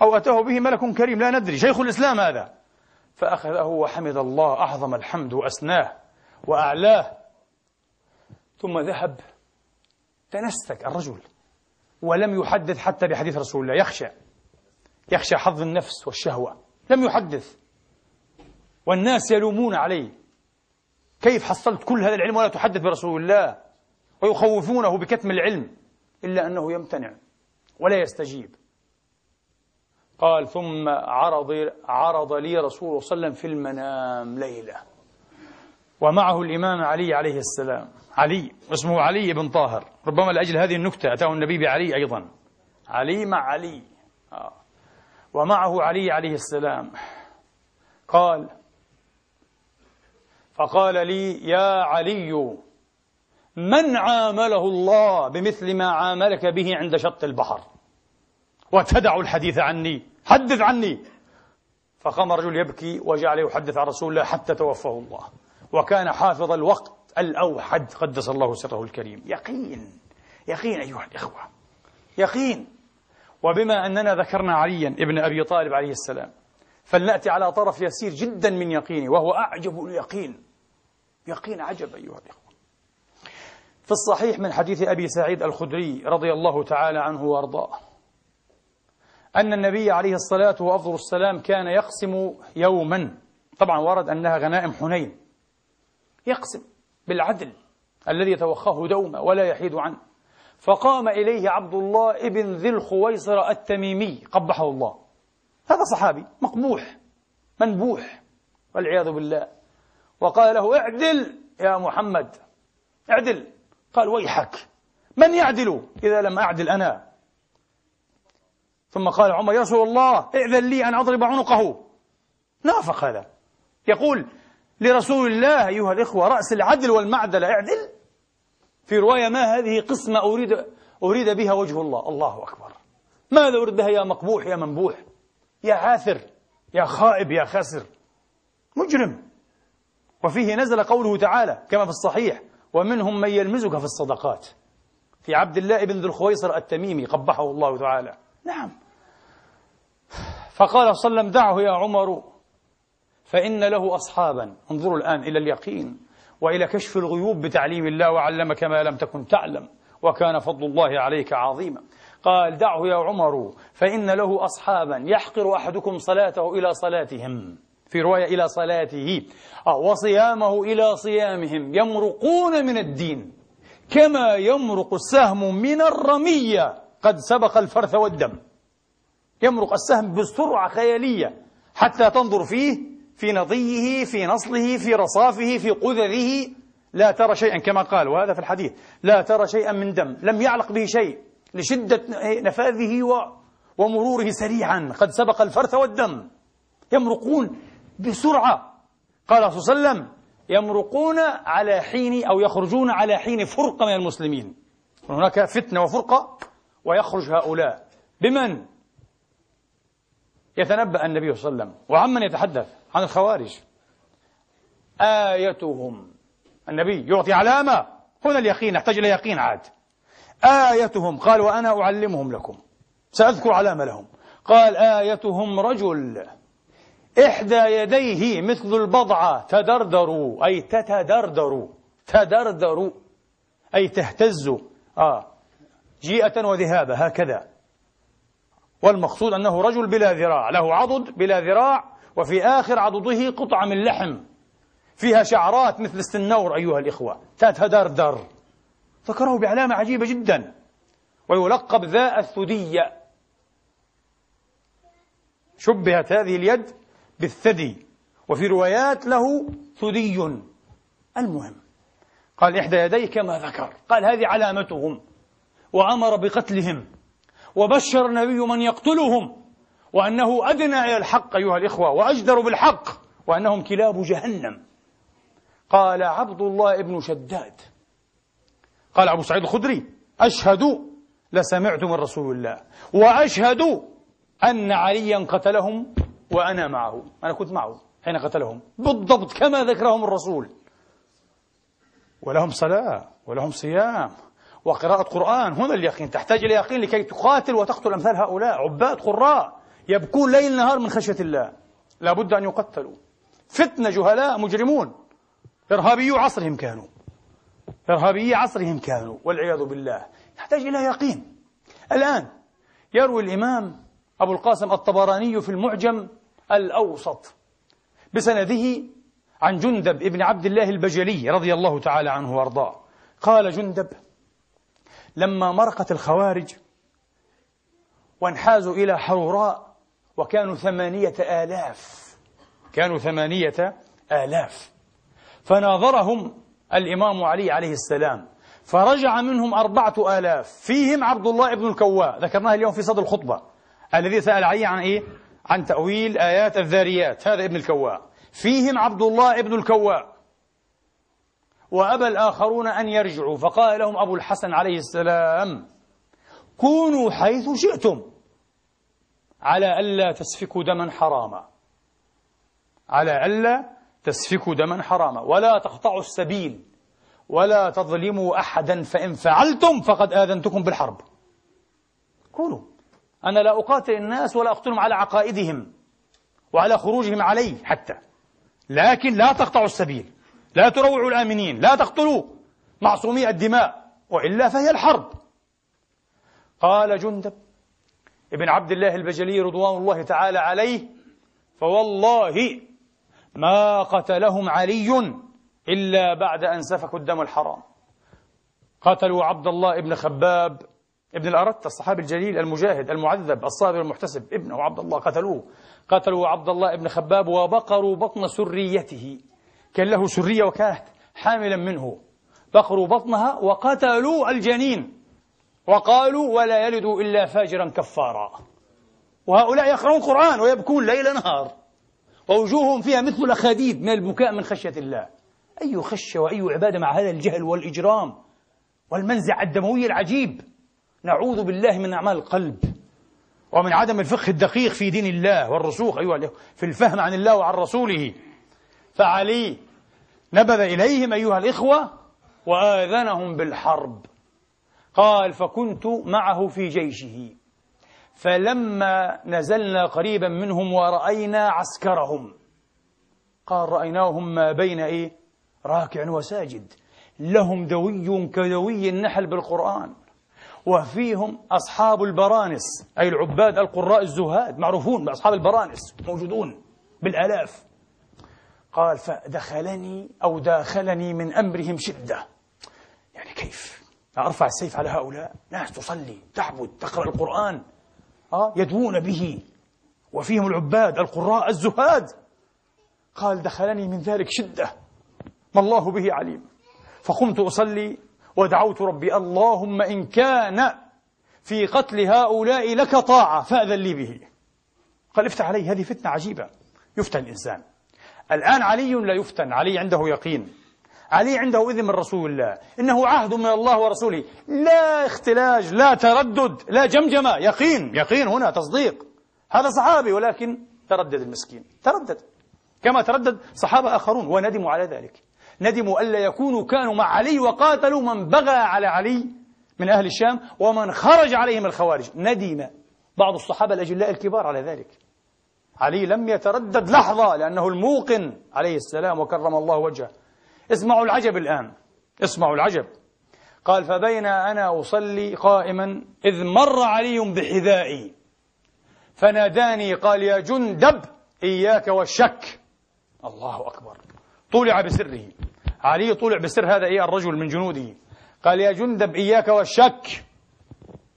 أو أتاه به ملك كريم لا ندري. شيخ الإسلام هذا. فأخذه وحمد الله أعظم الحمد وأسناه وأعلاه. ثم ذهب. تنسك الرجل. ولم يحدث حتى بحديث رسول الله. يخشى. يخشى حظ النفس والشهوة. لم يحدث. والناس يلومون عليه. كيف حصلت كل هذا العلم ولا تحدث برسول الله؟ ويخوفونه بكتم العلم إلا أنه يمتنع ولا يستجيب. قال ثم عرض عرض لي رسول الله صلى الله عليه وسلم في المنام ليلة. ومعه الإمام علي عليه السلام. علي اسمه علي بن طاهر. ربما لأجل هذه النكتة أتاه النبي بعلي أيضا. علي مع علي. آه. ومعه علي عليه السلام. قال فقال لي يا علي من عامله الله بمثل ما عاملك به عند شط البحر؟ وتدع الحديث عني. حدث عني. فقام الرجل يبكي وجعل يحدث عن رسول الله حتى توفاه الله. وكان حافظ الوقت الأوحد قدس الله سره الكريم. يقين. يقين أيها الإخوة. يقين. وبما أننا ذكرنا عليا ابن أبي طالب عليه السلام فلنأتي على طرف يسير جدا من يقينه وهو أعجب اليقين. يقين عجب أيها الإخوة. في الصحيح من حديث أبي سعيد الخدري رضي الله تعالى عنه وأرضاه أن النبي عليه الصلاة وأفضل السلام كان يقسم يوما. طبعا ورد أنها غنائم حنين. يقسم بالعدل الذي يتوخاه دوما ولا يحيد عنه. فقام إليه عبد الله ابن ذي الخويصر التميمي قبحه الله. هذا صحابي مقبوح منبوح والعياذ بالله. وقال له اعدل يا محمد اعدل. قال ويحك من يعدل؟ إذا لم أعدل أنا. ثم قال عمر يا رسول الله ائذن لي أن أضرب عنقه. نافق هذا. يقول لرسول الله أيها الإخوة رأس العدل والمعدل اعدل. في رواية ما هذه قسمة أريد أريد بها وجه الله. الله أكبر. ماذا أريد بها يا مقبوح يا منبوح يا عاثر يا خائب يا خاسر؟ مجرم. وفيه نزل قوله تعالى كما في الصحيح ومنهم من يلمزك في الصدقات. في عبد الله بن ذي الخويصر التميمي قبحه الله تعالى. نعم. فقال صلى الله عليه وسلم دعه يا عمر فإن له أصحابا. انظروا الآن إلى اليقين وإلى كشف الغيوب بتعليم الله وعلمك ما لم تكن تعلم وكان فضل الله عليك عظيما. قال دعه يا عمر فإن له أصحابا يحقر أحدكم صلاته إلى صلاتهم. في رواية إلى صلاته. وصيامه إلى صيامهم يمرقون من الدين كما يمرق السهم من الرمية قد سبق الفرث والدم. يمرق السهم بسرعة خيالية حتى تنظر فيه في نضيه في نصله في رصافه في قذره لا ترى شيئا كما قال وهذا في الحديث لا ترى شيئا من دم لم يعلق به شيء لشدة نفاذه ومروره سريعا. قد سبق الفرث والدم. يمرقون بسرعة. قال صلى الله عليه وسلم يمرقون على حين أو يخرجون على حين فرقة من المسلمين. هناك فتنة وفرقة ويخرج هؤلاء. بمن؟ يتنبأ النبي صلى الله عليه وسلم. وعمن يتحدث عن الخوارج. آيتهم. النبي يعطي علامة. هنا اليقين نحتاج إلى يقين عاد. آيتهم. قال وأنا أعلمهم لكم. سأذكر علامة لهم. قال آيتهم رجل. إحدى يديه مثل البضعة. تدردر أي تتدردر تدردر أي تهتز آه. جيئة وذهابة. هكذا. والمقصود أنه رجل بلا ذراع له عضد بلا ذراع وفي آخر عضده قطعة من لحم. فيها شعرات مثل السنور أيها الإخوة تتدردر ذكره بعلامة عجيبة جدا. ويلقب ذا الثدي. شبهت هذه اليد بالثدي. وفي روايات له ثدي. المهم قال إحدى يديه كما ذكر. قال هذه علامتهم. وأمر بقتلهم. وبشر النبي من يقتلهم وأنه أدنى إلى الحق أيها الإخوة وأجدر بالحق وأنهم كلاب جهنم. قال عبد الله بن شداد. قال أبو سعيد الخدري أشهد لسمعت من رسول الله وأشهد أن عليا قتلهم وأنا معه. أنا كنت معه حين قتلهم. بالضبط كما ذكرهم الرسول. ولهم صلاة ولهم صيام. وقراءة قرآن. هنا اليقين. تحتاج إلى يقين لكي تقاتل وتقتل أمثال هؤلاء. عباد قراء. يبكون ليل نهار من خشية الله. لا بد أن يقتلوا. فتنة جهلاء مجرمون. إرهابيو عصرهم كانوا. إرهابي عصرهم كانوا. والعياذ بالله. يحتاج إلى يقين. الآن يروي الإمام أبو القاسم الطبراني في المعجم الأوسط بسنده عن جندب ابن عبد الله البجلي رضي الله تعالى عنه وأرضاه. قال جندب لما مرقت الخوارج وانحازوا إلى حروراء وكانوا ثمانية آلاف كانوا ثمانية آلاف. فناظرهم الإمام علي عليه السلام فرجع منهم أربعة آلاف. فيهم عبد الله بن الكواء ذكرناه اليوم في صدر الخطبة الذي سأل علي عن إيه؟ عن تأويل آيات الذاريات هذا ابن الكواء. فيهم عبد الله ابن الكواء. وأبى الآخرون أن يرجعوا. فقال لهم أبو الحسن عليه السلام كونوا حيث شئتم على ألا تسفكوا دما حراما. على ألا تسفكوا دما حراما. ولا تقطعوا السبيل ولا تظلموا أحدا فإن فعلتم فقد آذنتكم بالحرب. كونوا. أنا لا أقاتل الناس ولا أقتلهم على عقائدهم وعلى خروجهم علي حتى لكن لا تقطعوا السبيل. لا تروعوا الآمنين لا تقتلوا. معصومي الدماء. وإلا فهي الحرب. قال جندب ابن عبد الله البجلي رضوان الله تعالى عليه فوالله ما قتلهم علي إلا بعد أن سفكوا الدم الحرام. قتلوا عبد الله ابن خباب ابن الأرت الصحابي الجليل المجاهد المعذب الصابر المحتسب ابنه عبد الله قتلوه. قتلوا عبد الله ابن خباب وبقروا بطن سريته. كان له سرية وكانت حاملا منه. بقروا بطنها وقتلوا الجنين. وقالوا ولا يلد إلا فاجرا كفارا. وهؤلاء يقرؤون القرآن ويبكون ليل نهار. ووجوههم فيها مثل الأخاديد من البكاء من خشية الله. أي خشية وأي عبادة مع هذا الجهل والإجرام والمنزع الدموي العجيب. نعوذ بالله من أعمال القلب ومن عدم الفقه الدقيق في دين الله والرسوخ أيها في الفهم عن الله وعن رسوله. فعلي. نبذ إليهم أيها الإخوة وآذنهم بالحرب. قال فكنت معه في جيشه. فلما نزلنا قريبا منهم ورأينا عسكرهم. قال رأيناهم ما بين إيه؟ راكع وساجد. لهم دوي كدوي النحل بالقرآن. وفيهم أصحاب البرانس. أي العباد القراء الزهاد معروفون بأصحاب البرانس موجودون بالآلاف. قال فدخلني أو داخلني من أمرهم شدة. يعني كيف؟ أرفع السيف على هؤلاء. ناس تصلي تعبد تقرأ القرآن آه يدوون به. وفيهم العباد القراء الزهاد. قال دخلني من ذلك شدة. ما الله به عليم. فقمت أصلي ودعوت ربي اللهم إن كان في قتل هؤلاء لك طاعة فأذن لي به. قال افتح علي هذه فتنة عجيبة. يفتن الإنسان. الآن علي لا يفتن. علي عنده يقين. علي عنده إذن من رسول الله. إنه عهد من الله ورسوله. لا اختلاج لا تردد لا جمجمة. يقين يقين هنا تصديق. هذا صحابي ولكن تردد المسكين. تردد. كما تردد صحابة آخرون وندموا على ذلك. ندموا ألا يكونوا كانوا مع علي وقاتلوا من بغى على علي من أهل الشام ومن خرج عليهم الخوارج. ندم بعض الصحابة الأجلاء الكبار على ذلك. علي لم يتردد لحظة لأنه الموقن عليه السلام وكرم الله وجهه. اسمعوا العجب الآن. اسمعوا العجب. قال فبين أنا أصلي قائما إذ مر علي بحذائي. فناداني قال يا جندب إياك والشك. الله أكبر. طولع بسره. علي طولع بسر هذا إيه الرجل من جنوده. قال يا جندب إياك والشك.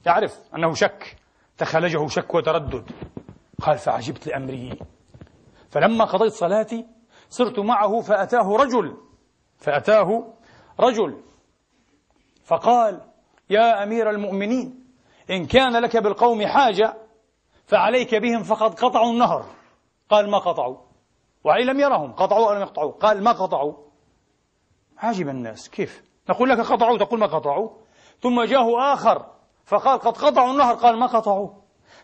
يعرف أنه شك. تخلجه شك وتردد. قال فعجبت لأمره فلما قضيت صلاتي صرت معه فأتاه رجل فأتاه رجل فقال يا أمير المؤمنين إن كان لك بالقوم حاجة فعليك بهم فقد قطعوا النهر. قال ما قطعوا. وعلي لم يرهم قطعوا أو لم يقطعوا. قال ما قطعوا. عجب الناس. كيف؟ نقول لك قطعوا تقول ما قطعوا. ثم جاءه آخر فقال قد قطعوا النهر. قال ما قطعوا.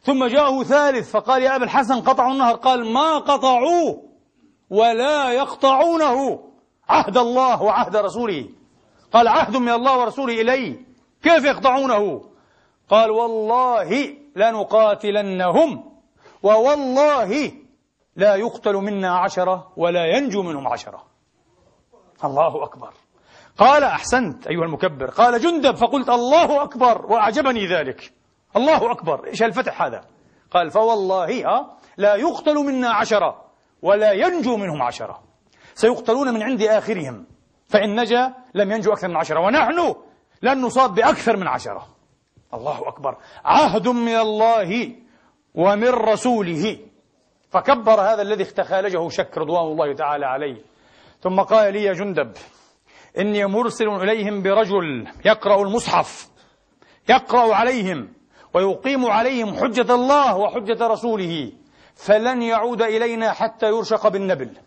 ثم جاءه ثالث فقال يا أبا الحسن قطعوا النهر. قال ما قطعوا ولا يقطعونه. عهد الله وعهد رسوله. قال عهد من الله ورسوله إلي. كيف يقطعونه؟ قال والله لنقاتلنهم ووالله لا يقتل منا عشرة ولا ينجو منهم عشرة. الله أكبر. قال أحسنت أيها المكبر. قال جندب فقلت الله أكبر وأعجبني ذلك. الله أكبر. إيش الفتح هذا؟ قال فوالله ها لا يقتل منا عشرة ولا ينجو منهم عشرة. سيقتلون من عند آخرهم. فإن نجا لم ينجو أكثر من عشرة. ونحن لن نصاب بأكثر من عشرة. الله أكبر. عهد من الله ومن رسوله. فكبر هذا الذي اختخالجه شك رضوان الله تعالى عليه. ثم قال لي يا جندب إني مرسل إليهم برجل يقرأ المصحف يقرأ عليهم. ويقيم عليهم حجة الله وحجة رسوله فلن يعود إلينا حتى يرشق بالنبل.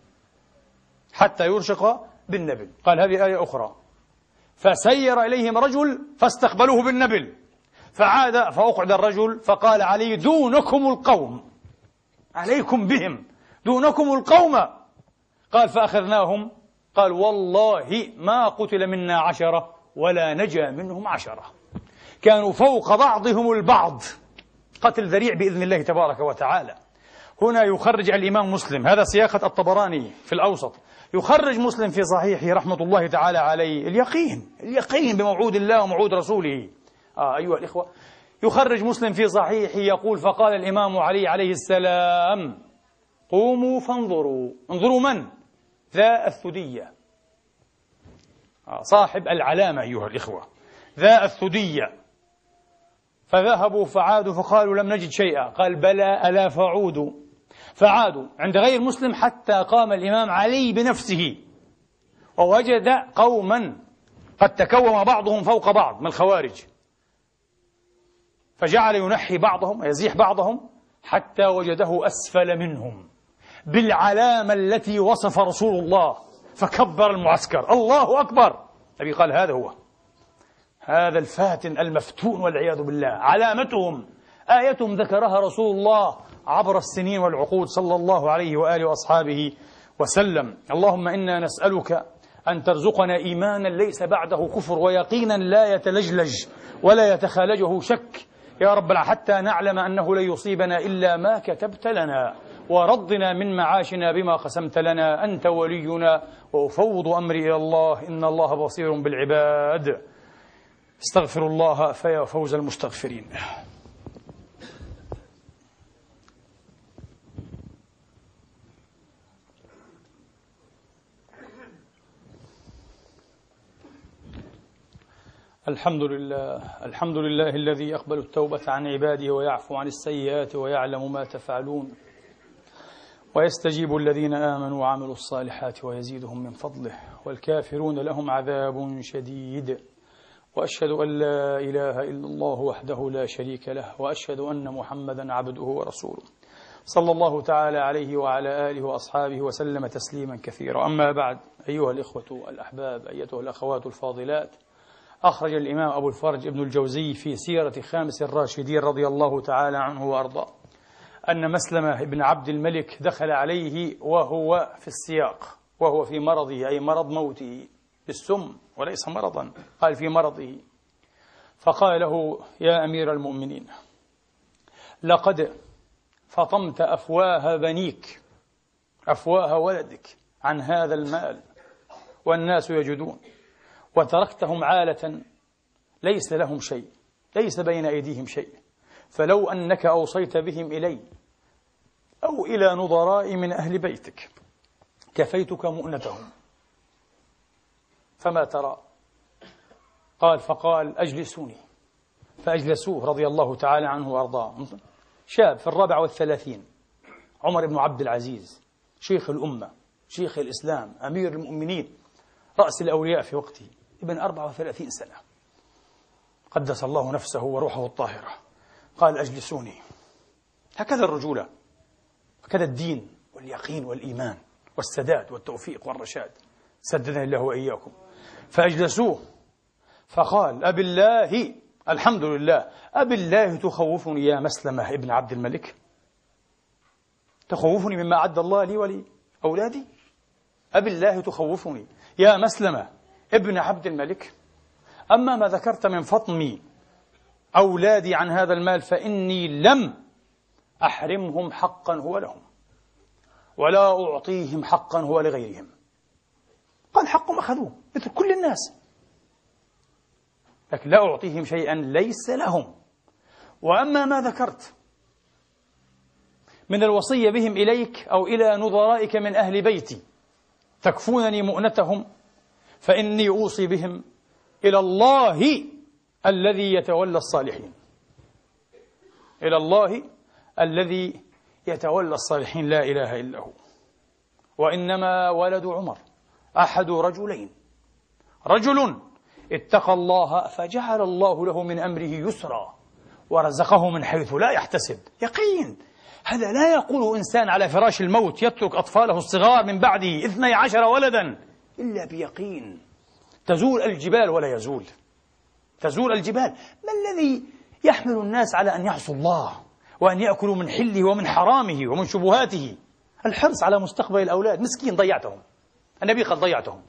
حتى يرشق بالنبل. قال هذه آية أخرى. فسير إليهم رجل فاستقبلوه بالنبل. فعاد فأقعد الرجل فقال علي دونكم القوم. عليكم بهم. دونكم القوم. قال فأخذناهم. قال والله ما قتل منا عشرة ولا نجا منهم عشرة. كانوا فوق بعضهم البعض. قتل ذريع بإذن الله تبارك وتعالى. هنا يخرج الإمام مسلم هذا سياقة الطبراني في الأوسط. يخرج مسلم في صحيحه رحمة الله تعالى عليه اليقين اليقين بموعود الله وموعود رسوله. آه أيها الإخوة يخرج مسلم في صحيحه يقول فقال الإمام علي عليه السلام قوموا فانظروا. انظروا من؟ ذا الثدية. آه صاحب العلامة أيها الإخوة ذا الثدية. فذهبوا فعادوا فقالوا لم نجد شيئا. قال بلى ألا فعودوا. فعادوا عند غير مسلم حتى قام الإمام علي بنفسه. ووجد قوما قد تكوم بعضهم فوق بعض من الخوارج. فجعل ينحي بعضهم ويزيح بعضهم حتى وجده أسفل منهم. بالعلامة التي وصف رسول الله فكبر المعسكر. الله أكبر! النبي قال هذا هو. هذا الفاتن المفتون والعياذ بالله. علامتهم آيتهم ذكرها رسول الله عبر السنين والعقود صلى الله عليه وآله وأصحابه وسلم. اللهم إنا نسألك أن ترزقنا إيمانا ليس بعده كفر ويقينا لا يتلجلج ولا يتخالجه شك. يا رب حتى نعلم أنه لن يصيبنا إلا ما كتبت لنا. وردنا من معاشنا بما قسمت لنا. أنت ولينا. وأفوض أمري إلى الله إن الله بصير بالعباد. استغفر الله فيا فوز المستغفرين. الحمد لله الحمد لله الذي يقبل التوبة عن عباده ويعفو عن السيئات ويعلم ما تفعلون. ويستجيب الذين آمنوا وعملوا الصالحات ويزيدهم من فضله. والكافرون لهم عذاب شديد. وأشهد أن لا إله إلا الله وحده لا شريك له وأشهد أن محمدا عبده ورسوله. صلى الله تعالى عليه وعلى آله وأصحابه وسلم تسليما كثيرا. أما بعد أيها الإخوة الأحباب أيتها الأخوات الفاضلات أخرج الإمام أبو الفرج ابن الجوزي في سيرة خامس الراشدين رضي الله تعالى عنه وأرضاه أن مسلمة بن عبد الملك دخل عليه وهو في السياق وهو في مرضه أي مرض موته. بالسم وليس مرضا. قال في مرضه. فقال له يا أمير المؤمنين لقد فطمت أفواه بنيك أفواه ولدك عن هذا المال والناس يجدون وتركتهم عالة ليس لهم شيء ليس بين أيديهم شيء. فلو أنك أوصيت بهم إلي أو إلى نظراء من أهل بيتك كفيتك مؤنتهم. فما ترى. قال فقال أجلسوني. فأجلسوه رضي الله تعالى عنه وأرضاه. شاب في الرابع والثلاثين عمر بن عبد العزيز شيخ الأمة شيخ الإسلام أمير المؤمنين رأس الأولياء في وقته ابن 34 سنة. قدس الله نفسه وروحه الطاهرة. قال أجلسوني. هكذا الرجولة. هكذا الدين واليقين والإيمان والسداد والتوفيق والرشاد. سددني الله وإياكم. فأجلسوه. فقال أبي الله الحمد لله أبي الله تخوفني يا مسلمة ابن عبد الملك؟ تخوفني مما أعد الله لي ولأولادي أبي الله تخوفني يا مسلمة ابن عبد الملك؟ أما ما ذكرت من فطم أولادي عن هذا المال فإني لم أحرمهم حقا هو لهم ولا أعطيهم حقا هو لغيرهم. قال حقهم أخذوه. مثل كل الناس. لكن لا أعطيهم شيئا ليس لهم. وأما ما ذكرت من الوصية بهم إليك أو إلى نظرائك من أهل بيتي تكفونني مؤنتهم فإني أوصي بهم إلى الله الذي يتولى الصالحين. إلى الله الذي يتولى الصالحين. لا إله إلا هو. وإنما ولد عمر أحد رجلين. رجل. اتقى الله فجعل الله له من أمره يسرا. ورزقه من حيث لا يحتسب. يقين. هذا لا يقول إنسان على فراش الموت يترك أطفاله الصغار من بعده اثني عشر ولدا إلا بيقين. تزول الجبال ولا يزول. تزول الجبال. ما الذي يحمل الناس على أن يعصوا الله وأن يأكلوا من حله ومن حرامه ومن شبهاته؟ الحرص على مستقبل الأولاد. مسكين ضيعتهم. النبي قد ضيعتهم.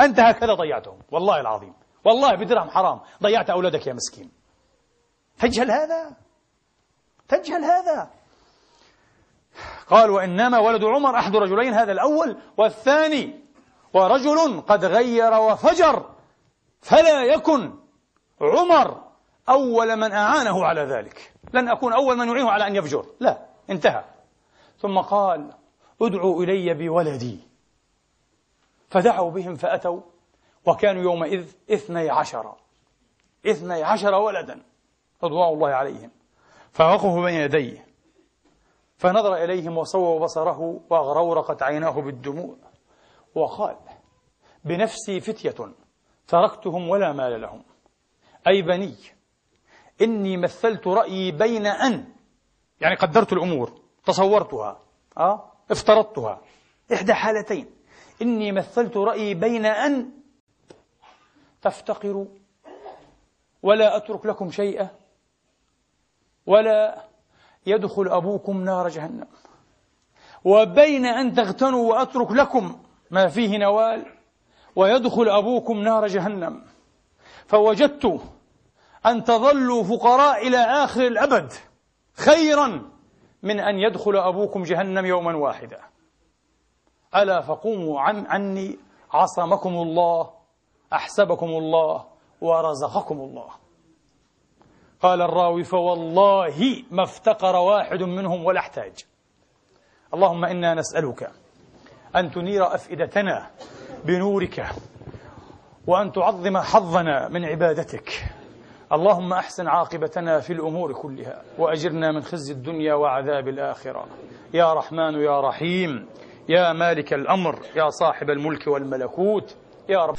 أنت هكذا ضيعتهم. والله العظيم. والله بدرهم حرام. ضيعت أولادك يا مسكين. تجهل هذا. تجهل هذا. قال وإنما ولد عمر أحد رجلين هذا الأول. والثاني ورجل قد غير وفجر. فلا يكن عمر أول من أعانه على ذلك. لن أكون أول من يعينه على أن يفجر. لا انتهى. ثم قال ادعوا إلي بولدي. فدعوا بهم فأتوا وكانوا يومئذ اثني عشر. اثني عشر ولدا رضوان الله عليهم. فوقفوا بين يديه. فنظر إليهم وصوب بصره وأغرورقت عيناه بالدموع وقال بنفسي فتية تركتهم ولا مال لهم. أي بني إني مثلت رأيي بين أن يعني قدرت الأمور تصورتها أه؟ افترضتها إحدى حالتين. إني مثلت رأيي بين أن تفتقروا ولا أترك لكم شيئا ولا يدخل أبوكم نار جهنم. وبين أن تغتنوا وأترك لكم ما فيه نوال ويدخل أبوكم نار جهنم. فوجدت أن تظلوا فقراء إلى آخر الأبد خيرا من أن يدخل أبوكم جهنم يوما واحدا. ألا فقوموا عن عني. عصمكم الله أحسبكم الله ورزقكم الله قال الراوي فوالله ما افتقر واحد منهم ولا احتاج. اللهم إنا نسألك أن تنير أفئدتنا بنورك وأن تعظم حظنا من عبادتك. اللهم أحسن عاقبتنا في الأمور كلها وأجرنا من خزي الدنيا وعذاب الآخرة. يا رحمن يا رحيم. يا مالك الأمر يا صاحب الملك والملكوت يا رب